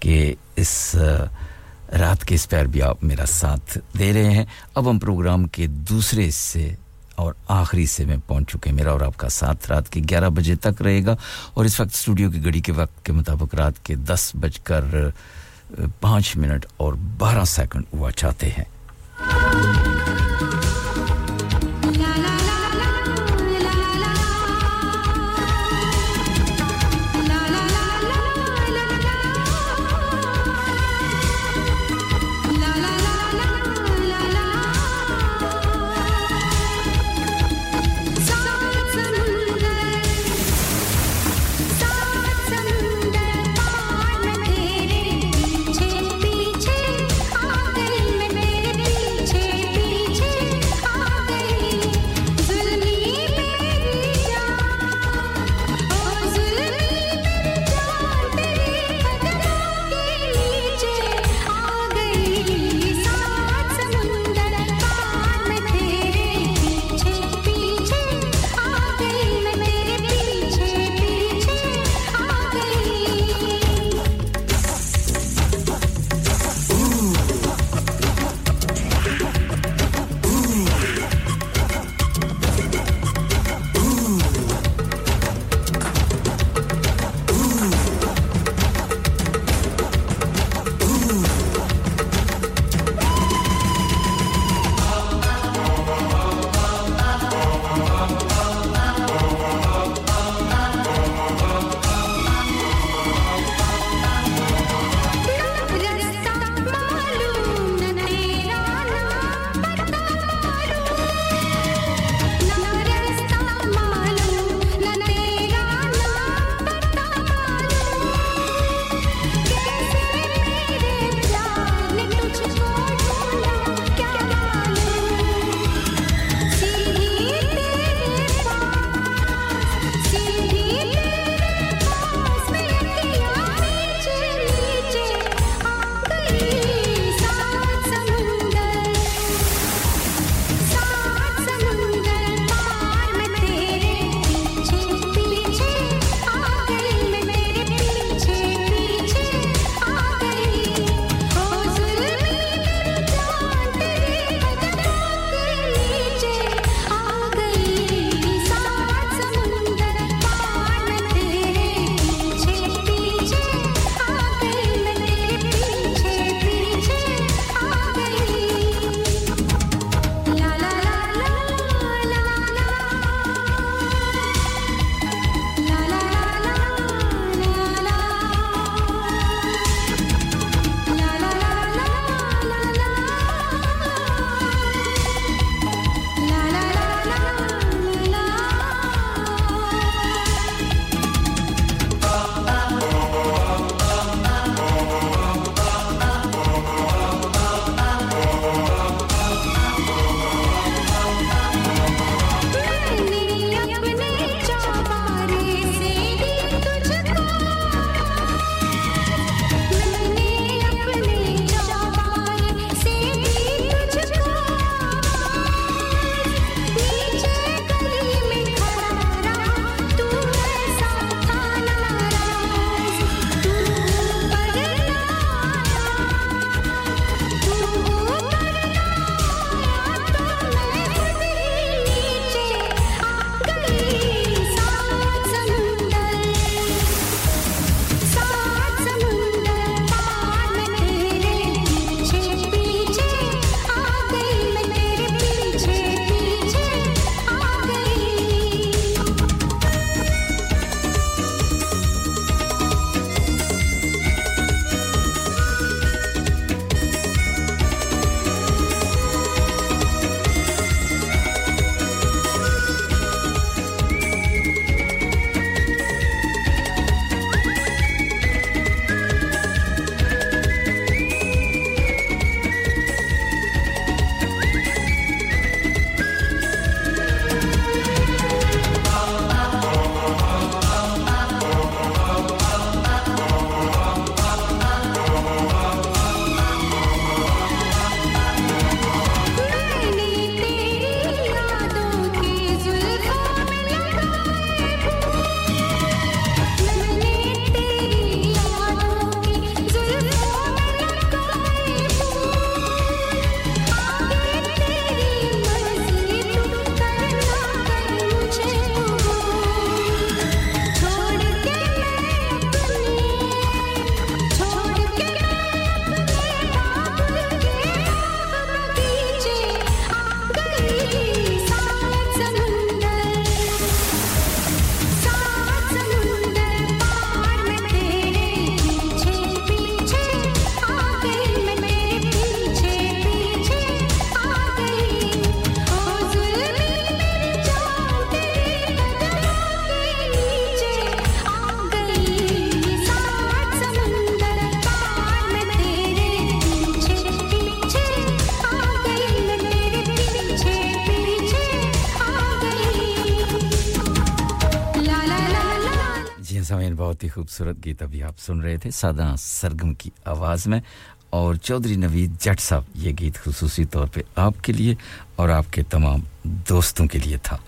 कि इस रात के इस पैर भी आप मेरा साथ दे रहे हैं। अब हम प्रोग्राम के दूसरे हिस्से और आखिरी से में पहुँच चुके हैं मेरा और आपका साथ रात के 11 बजे तक रहेगा। और इस वक्त स्टूडियो की घड़ी के वक्त के मुताबिक रात के दस बजकर पाँच मिनट और बारह सेकंड हुआ चाहते हैं। खूबसूरत गीत अभी आप सुन रहे थे, सादा सरगम की आवाज़ में। और चौधरी नवीद जट साहब, ये गीत खसूसी तौर पे आपके लिए और आपके तमाम दोस्तों के लिए था।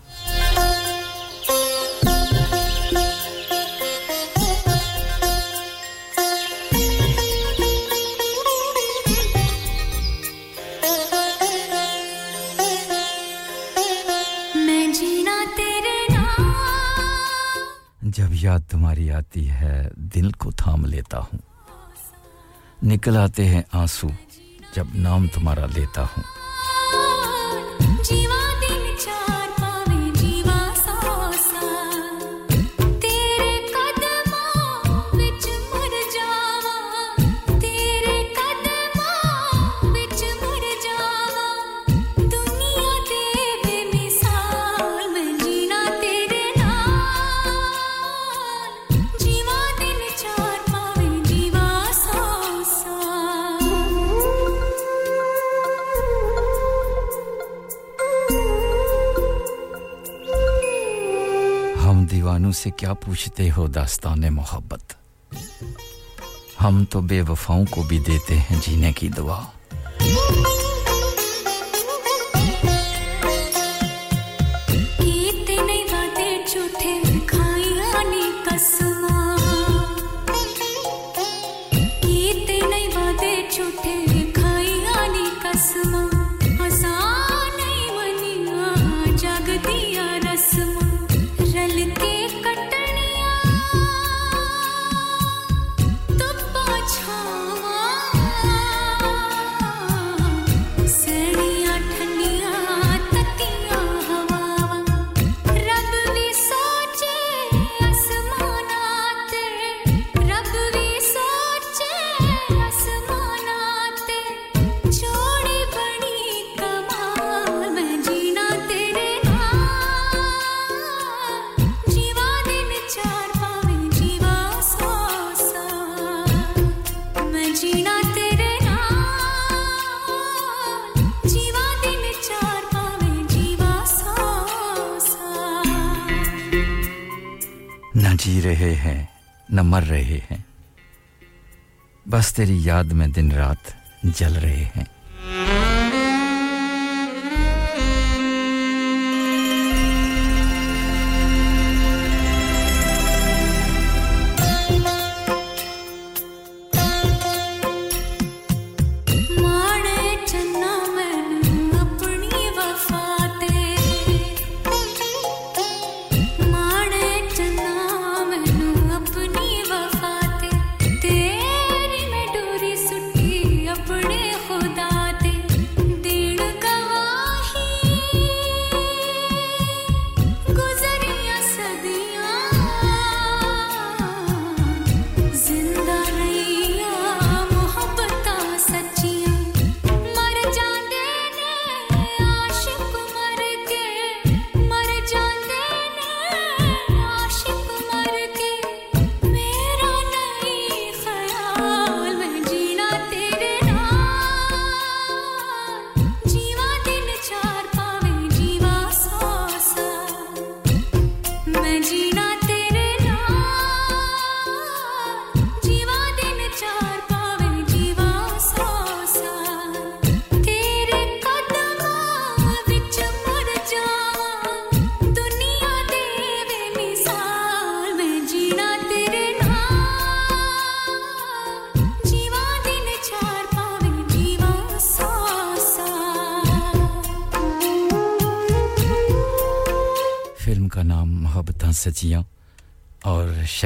निकल आते हैं आँसू जब नाम तुम्हारा लेता हूँ। से क्या पूछते हो दास्तान मोहब्बत हम तो बेवफाओं को भी देते हैं जीने की दुआ। तेरी याद में दिन रात जल रहे हैं।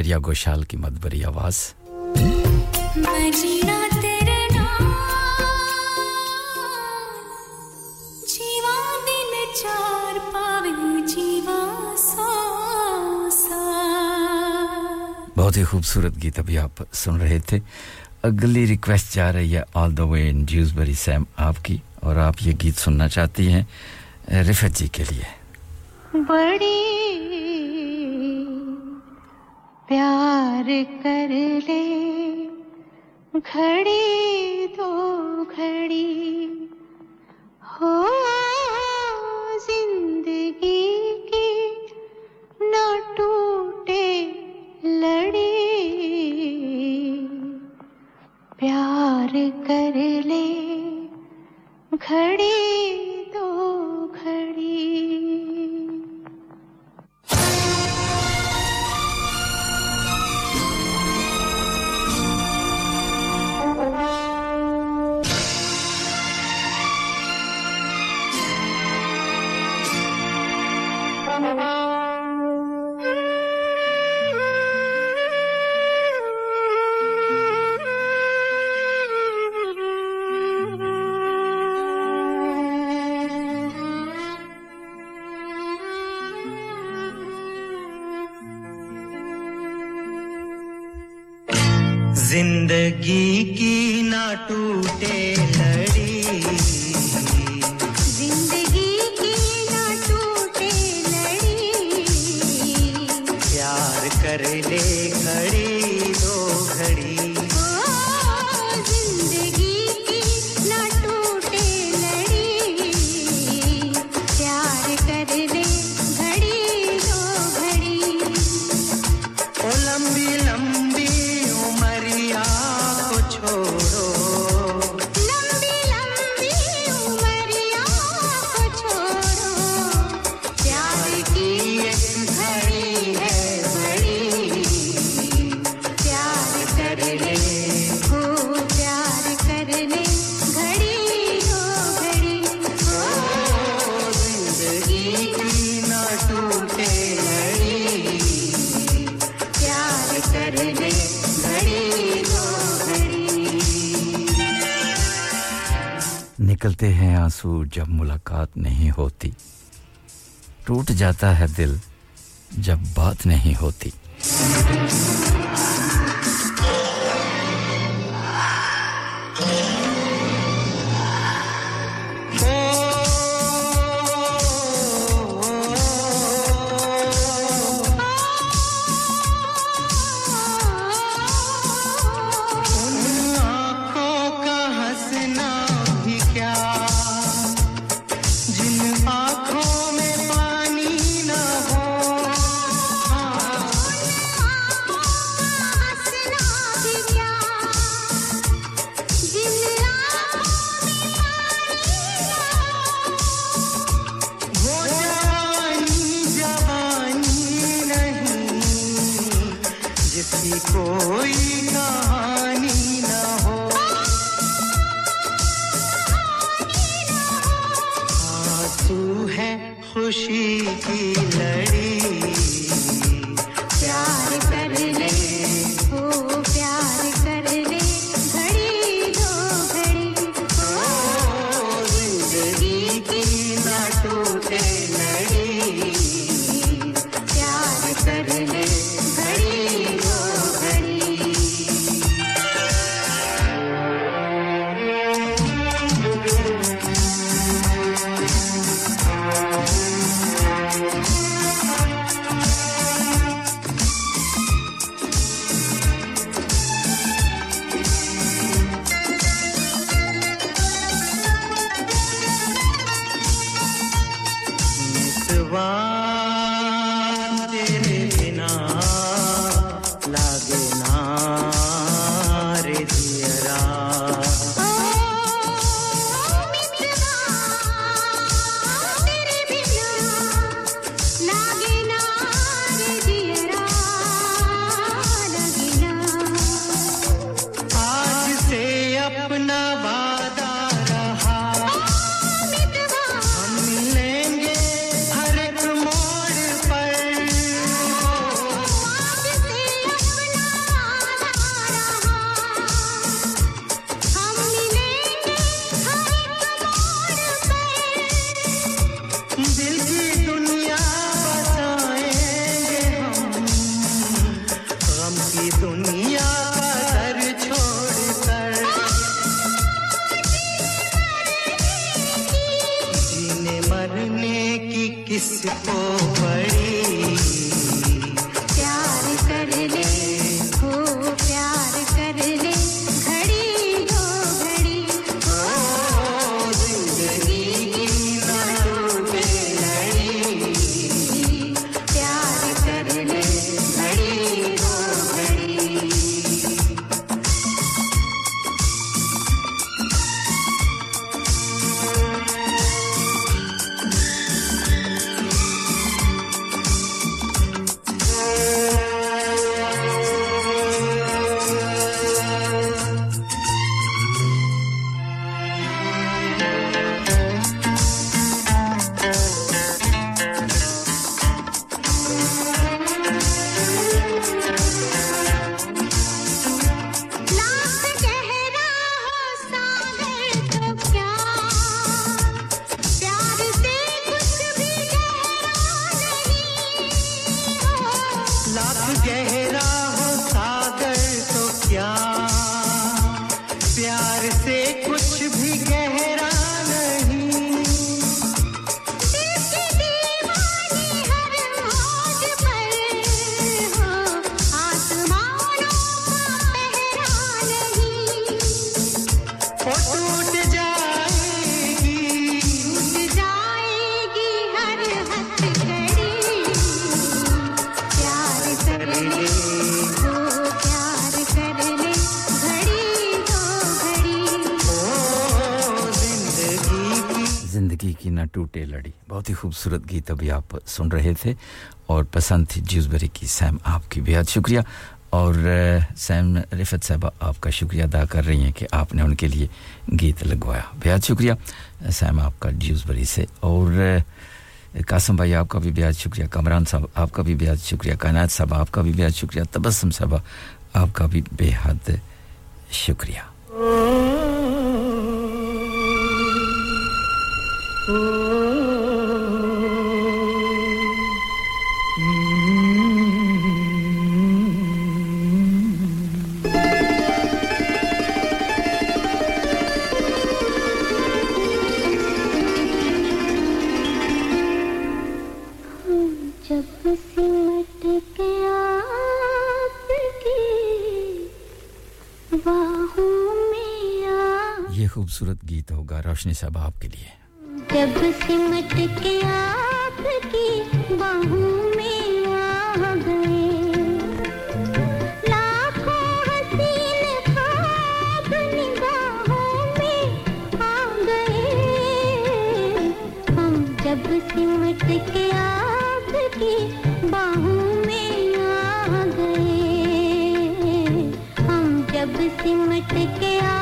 शरिया गोशाल की मदबरी आवाज़। बहुत ही खूबसूरत गीत अभी आप सुन रहे थे। अगली रिक्वेस्ट जा रही है all the way in Dewsbury Sam आपकी। और आप ये गीत सुनना चाहती हैं रिफत जी के लिए। बड़ी प्यार कर ले। घड़ी दो घड़ी, हो ज़िंदगी की न टूटे लड़ी। प्यार कर ले, घड़ी टूट जाता है दिल जब बात नहीं होती। टूटे लड़ी। बहुत ही खूबसूरत गीत अभी आप सुन रहे थे और पसंद थी ज्यूसबरी की। सैम आपकी बेहद शुक्रिया और सैम रिफत साहबा आपका शुक्रिया अदा कर रही हैं कि आपने उनके लिए गीत लगवाया। बेहद शुक्रिया सैम आपका ज्यूसबरी से और कासम भाई आपका भी बेहद शुक्रिया, कमरान साहब आपका भी बेहद शुक्रिया, कायनात साहब आपका भी बेहद शुक्रिया, तबस्सुम साहब आपका भी बेहद शुक्रिया। खूबसूरत गीत होगा रोशनी साहब आपके लिए। जब सिमट के आपकी बाहों में आ गए, लाखों हसीन ख्वाब निगाहों में आ गए, हम जब सिमट के आपकी बाहों में आ गए, हम जब सिमट के आपकी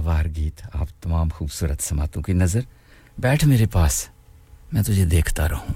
सदाबहार गीत, आप तमाम खूबसूरत समातों की नज़र बैठ मेरे पास। मैं तुझे देखता रहूँ।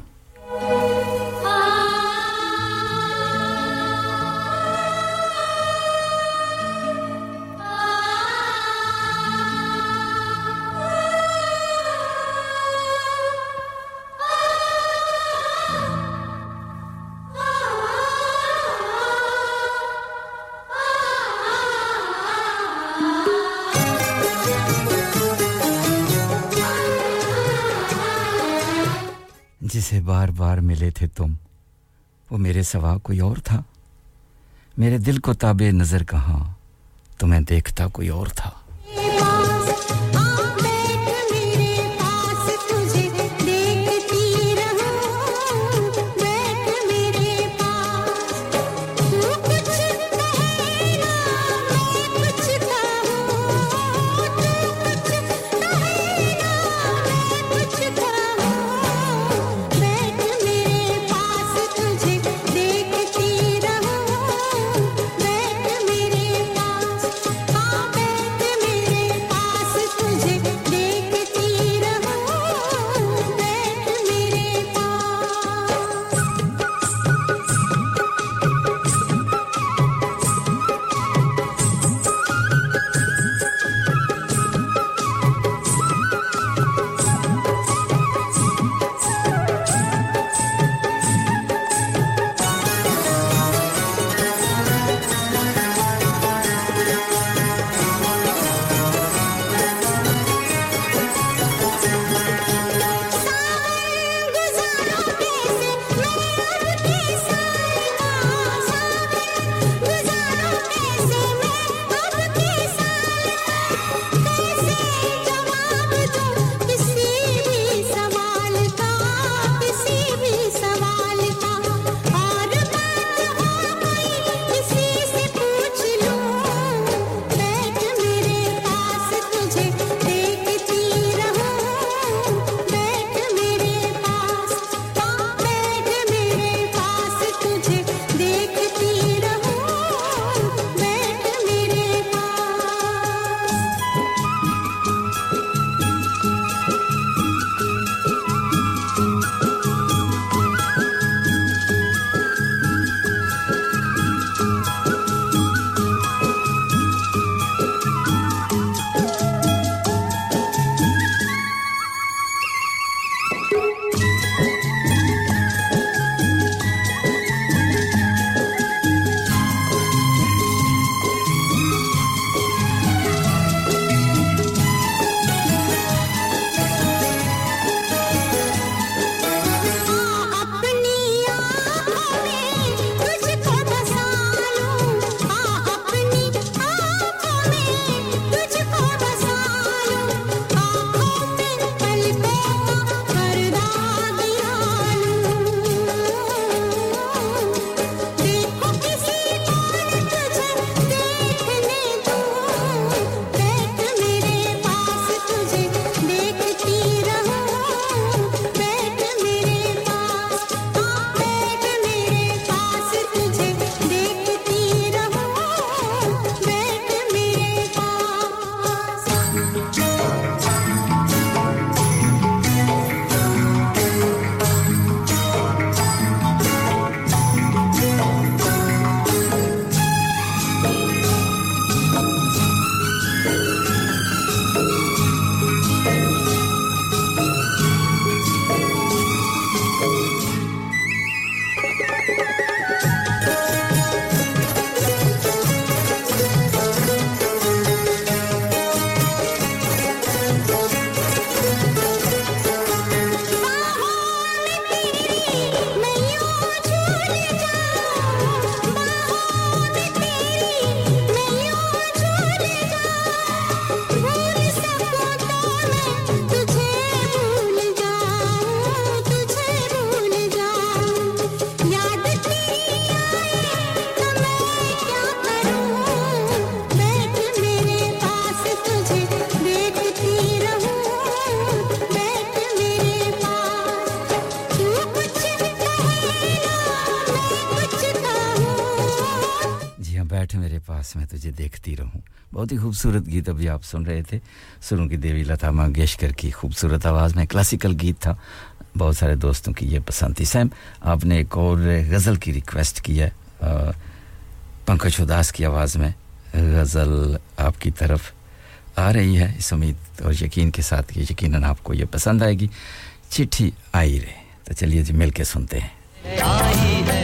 मिले थे तुम। वो मेरे सवा कोई और था। मेरे दिल को ताबे नज़र कहाँ तुम्हें देखता कोई और था। बहुत ही खूबसूरत गीत अभी आप सुन रहे थे। सुरों की देवी लता मंगेशकर की खूबसूरत आवाज़ में क्लासिकल गीत था। बहुत सारे दोस्तों की ये पसंद थी। सैम, आपने एक और गज़ल की रिक्वेस्ट की है पंकज उदास की आवाज़ में। गज़ल आपकी तरफ़ आ रही है। इस उम्मीद और यकीन के साथ ये यकीन आपको ये पसंद आएगी। चिट्ठी आई रे। तो चलिए जी मिल के सुनते हैं। आई है।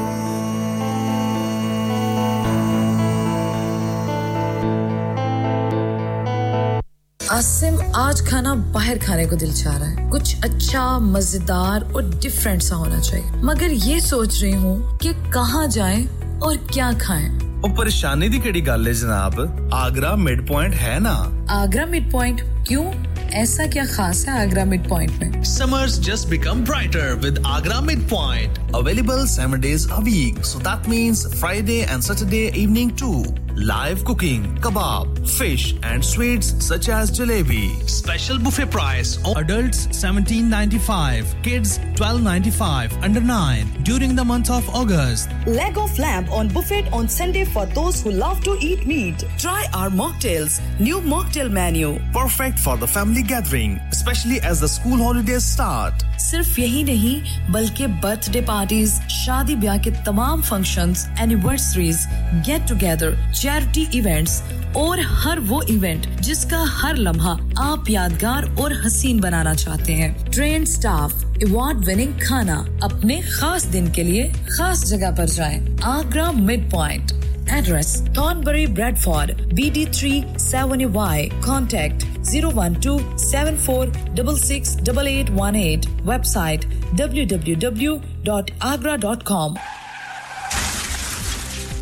आसिम आज खाना बाहर खाने को दिल चाह रहा है कुछ अच्छा मजेदार और डिफरेंट सा होना चाहिए मगर ये सोच रही हूँ कि कहाँ जाएं और क्या खाएं ਉਹ ਪਰੇਸ਼ਾਨੀ ਦੀ ਕਿਹੜੀ ਗੱਲ ਹੈ ਜਨਾਬ ਆਗਰਾ ਮਿਡ ਪੁਆਇੰਟ ਹੈ ਨਾ आगरा मिड पॉइंट क्यों ऐसा क्या खास है आगरा मिड पॉइंट में Summers just become brighter with Agra Midpoint. Available 7 days a week. So that means Friday and Saturday evening too. Live cooking, kebab, fish and sweets such as jalebi. Special buffet price on adults 17.95, kids 12.95 under 9 during the month of August. Leg of lamb on buffet on Sunday for those who love to eat meat. Try our mocktails. New mocktail menu. Perfect for the family gathering, especially as the school holidays start. सिर्फ़ यही नहीं बल्कि birthday parties शादी ब्याह के तमाम functions, anniversaries get together charity events और हर वो इवेंट जिसका हर लम्हा आप यादगार और हसीन बनाना चाहते हैं। ट्रेन स्टाफ अवार्ड विनिंग खाना अपने खास दिन के लिए खास जगह पर जाएँ। Agra mid point Address Thornbury Bradford BD3 7Y Contact 012-7466-8818 Website www.agra.com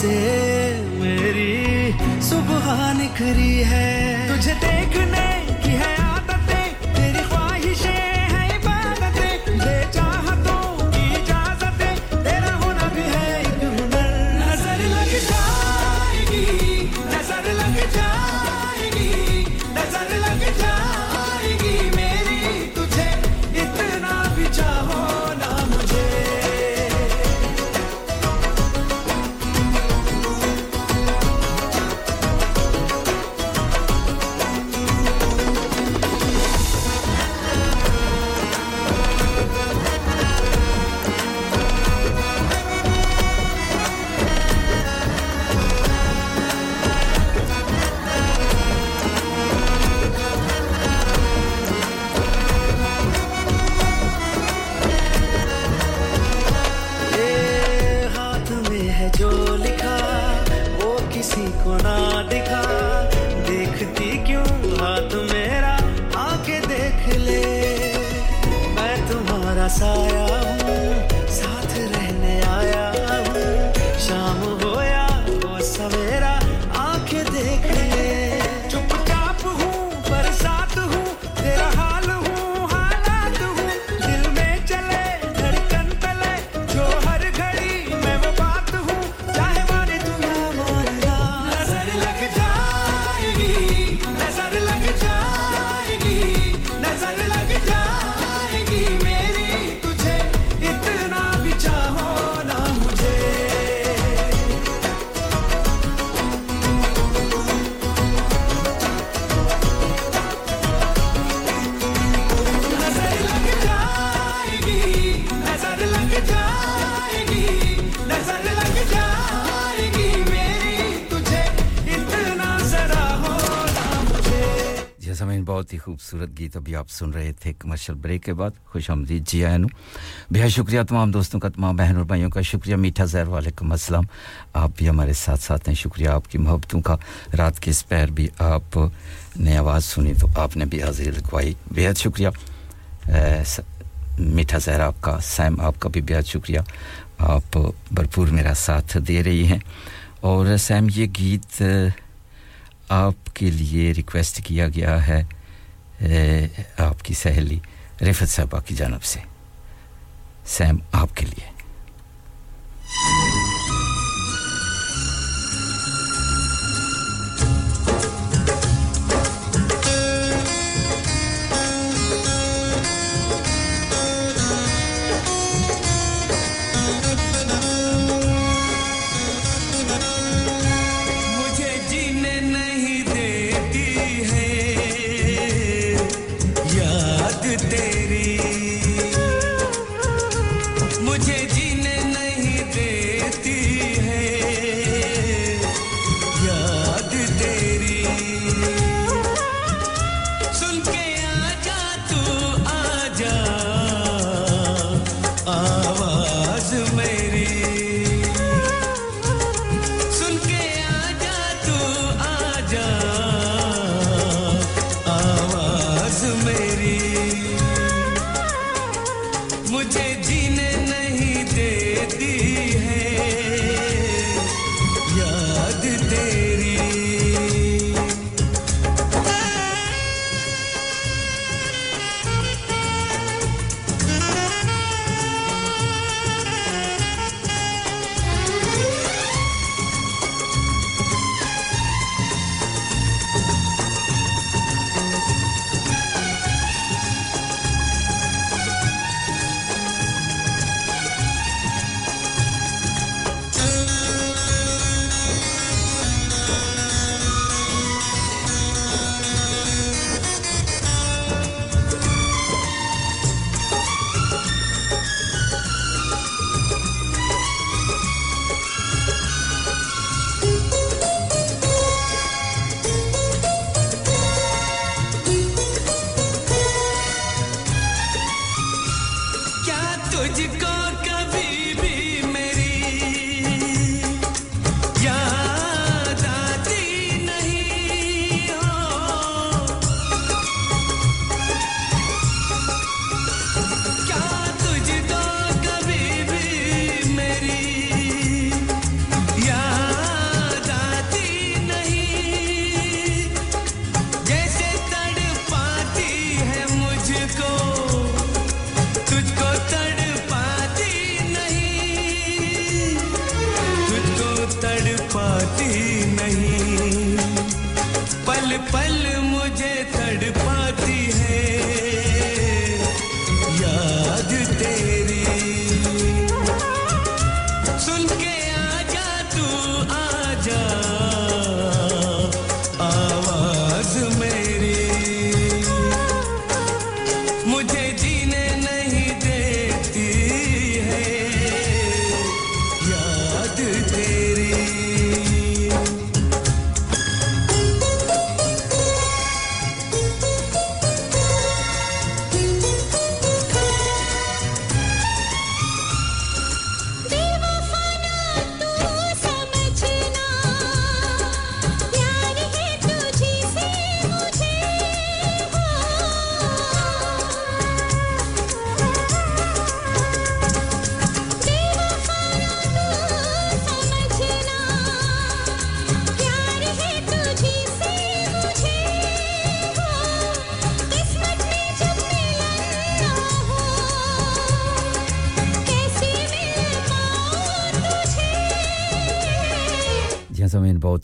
तुझसे मेरी सुबह निखरी है। खूबसूरत गीत अभी आप सुन रहे थे कमर्शियल ब्रेक के बाद। खुश आमदीद, जी आयानु बेहद शुक्रिया तमाम दोस्तों का, तमाम बहन और भाइयों का शुक्रिया। मीठा जहर वालेकुम अस्सलाम आप भी हमारे साथ साथ हैं। शुक्रिया आपकी मोहब्बतों का। रात के इस पैर भी आपने आवाज़ सुनी तो आपने भी हाजिरी लगवाई। बेहद शुक्रिया। मीठा जहर आपका, सैम आपका भी बेहद शुक्रिया। आप भरपूर मेरा साथ दे रही हैं। और सैम, ये गीत आपके लिए रिक्वेस्ट किया गया है। आपकी सहेली रिफत साहबा की जानब से। सैम आपके लिए।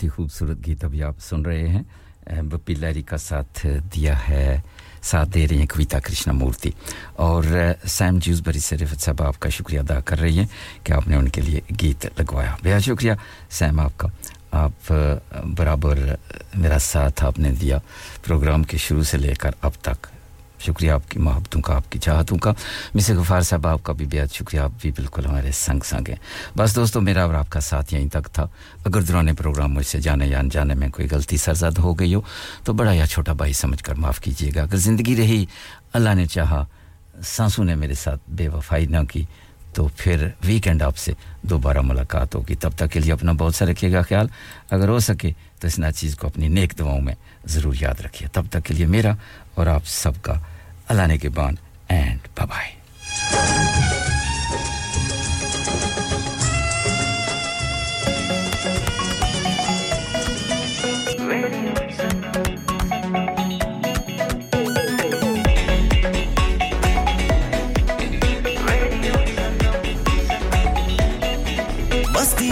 ही खूबसूरत गीत अभी आप सुन रहे हैं। बप्पी लहरी का साथ दिया है, साथ दे रही हैं कविता कृष्णा मूर्ति और सैम जूसबरी से रिफत साहब आपका शुक्रिया अदा कर रही हैं कि आपने उनके लिए गीत लगवाया। बेहद शुक्रिया सैम आपका। आप बराबर मेरा साथ आपने दिया प्रोग्राम के शुरू से लेकर अब तक। शुक्रिया आपकी मोहब्बतों का, आपकी चाहतों का। मिस गफ़ार साहब, आपका भी बेहद शुक्रिया। आप भी बिल्कुल हमारे संग संग हैं। बस दोस्तों, मेरा और आपका साथ यहीं तक था। अगर दौरान प्रोग्राम मुझसे जाने या अनजाने में कोई गलती सरजद हो गई हो तो बड़ा या छोटा भाई समझ कर माफ़ कीजिएगा। अगर ज़िंदगी रही, अल्लाह ने चाहा, सांसू ने मेरे साथ बेवफाई ना की तो फिर वीकेंड आपसे दोबारा मुलाकात होगी। तब तक के लिए अपना बहुत सा रखिएगा ख्याल। अगर हो सके तो इस चीज़ को अपनी नेक दवाओं में ज़रूर याद रखिए। तब तक के लिए मेरा और आप सबका अल्लाह ने के बान एंड बाय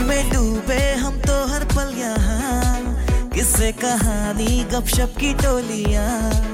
में डूबे हम तो हर पल किससे कहानी, गपशप की टोलियाँ।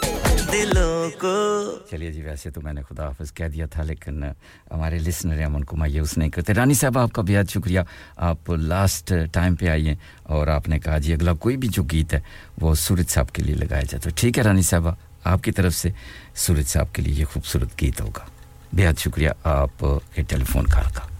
दिलों को। चलिए जी, वैसे तो मैंने खुदा हाफिज कह दिया था, लेकिन हमारे लिसनर हैं उनको मायूस नहीं करते। रानी साहब, आपका बेहद शुक्रिया। आप लास्ट टाइम पे हैं और आपने कहा जी, अगला कोई भी जो गीत है, वो सूरज साहब के लिए लगाया जाए तो ठीक है रानी साहब, आपकी तरफ़ से सूरज साहब के लिए ये खूबसूरत गीत होगा। बेहद शुक्रिया, आप आपके टेलीफोन कॉल का।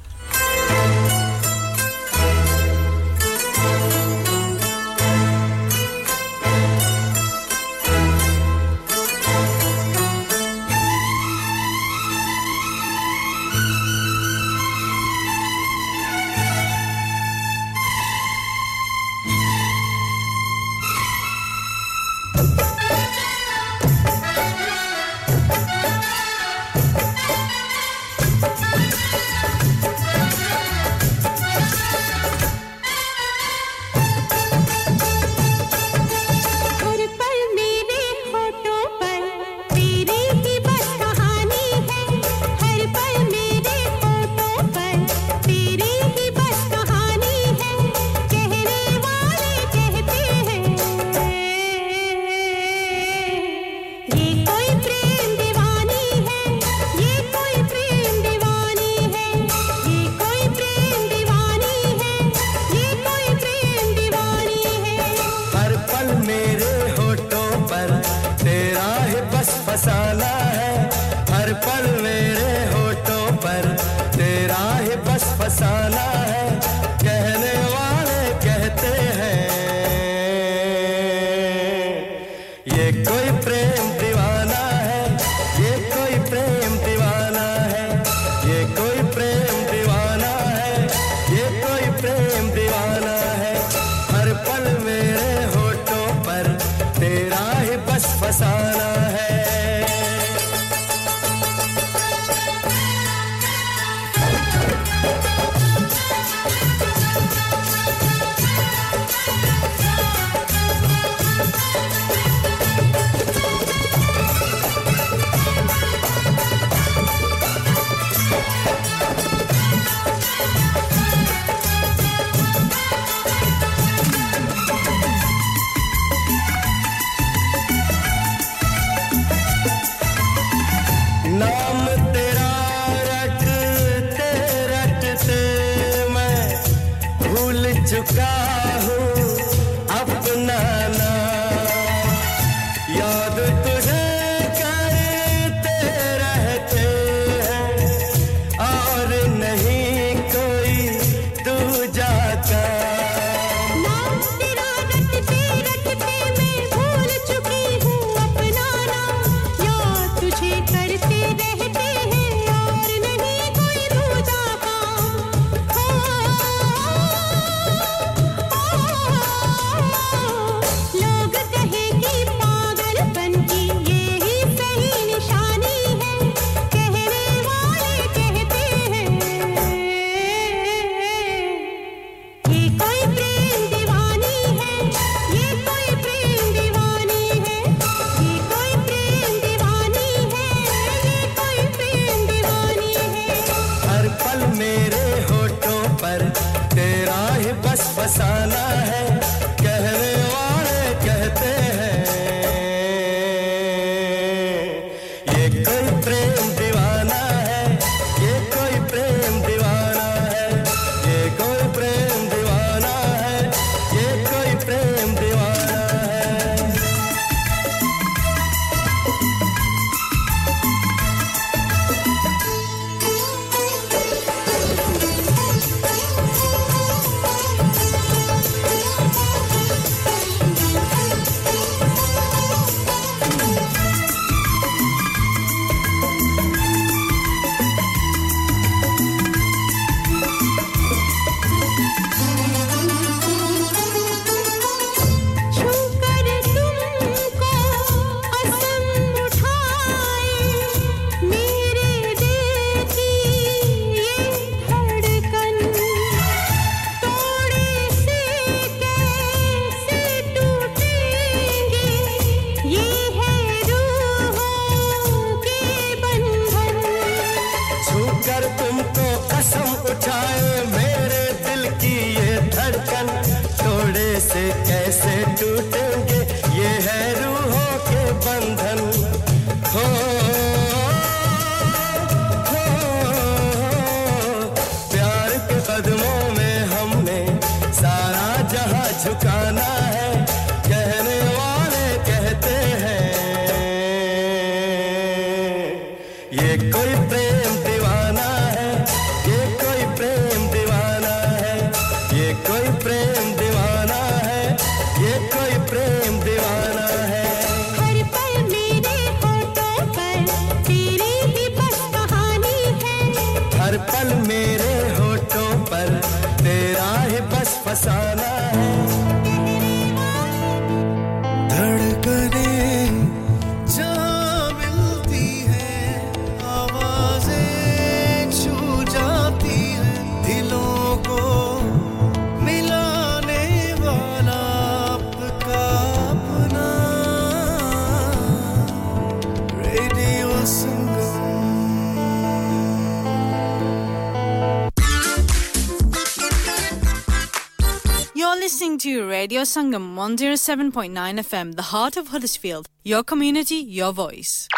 Radio Sangam 107.9 FM, the heart of Huddersfield. Your community, your voice.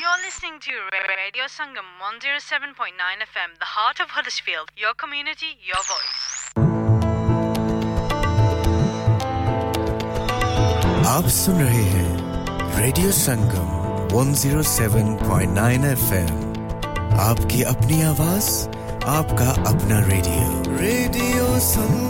You're listening to Radio Sangam 107.9 FM, the heart of Huddersfield. Your community, your voice. आप सुन रहे हैं Radio Sangam 107.9 FM. आपकी अपनी आवाज आपका अपना radio Radio. Sangam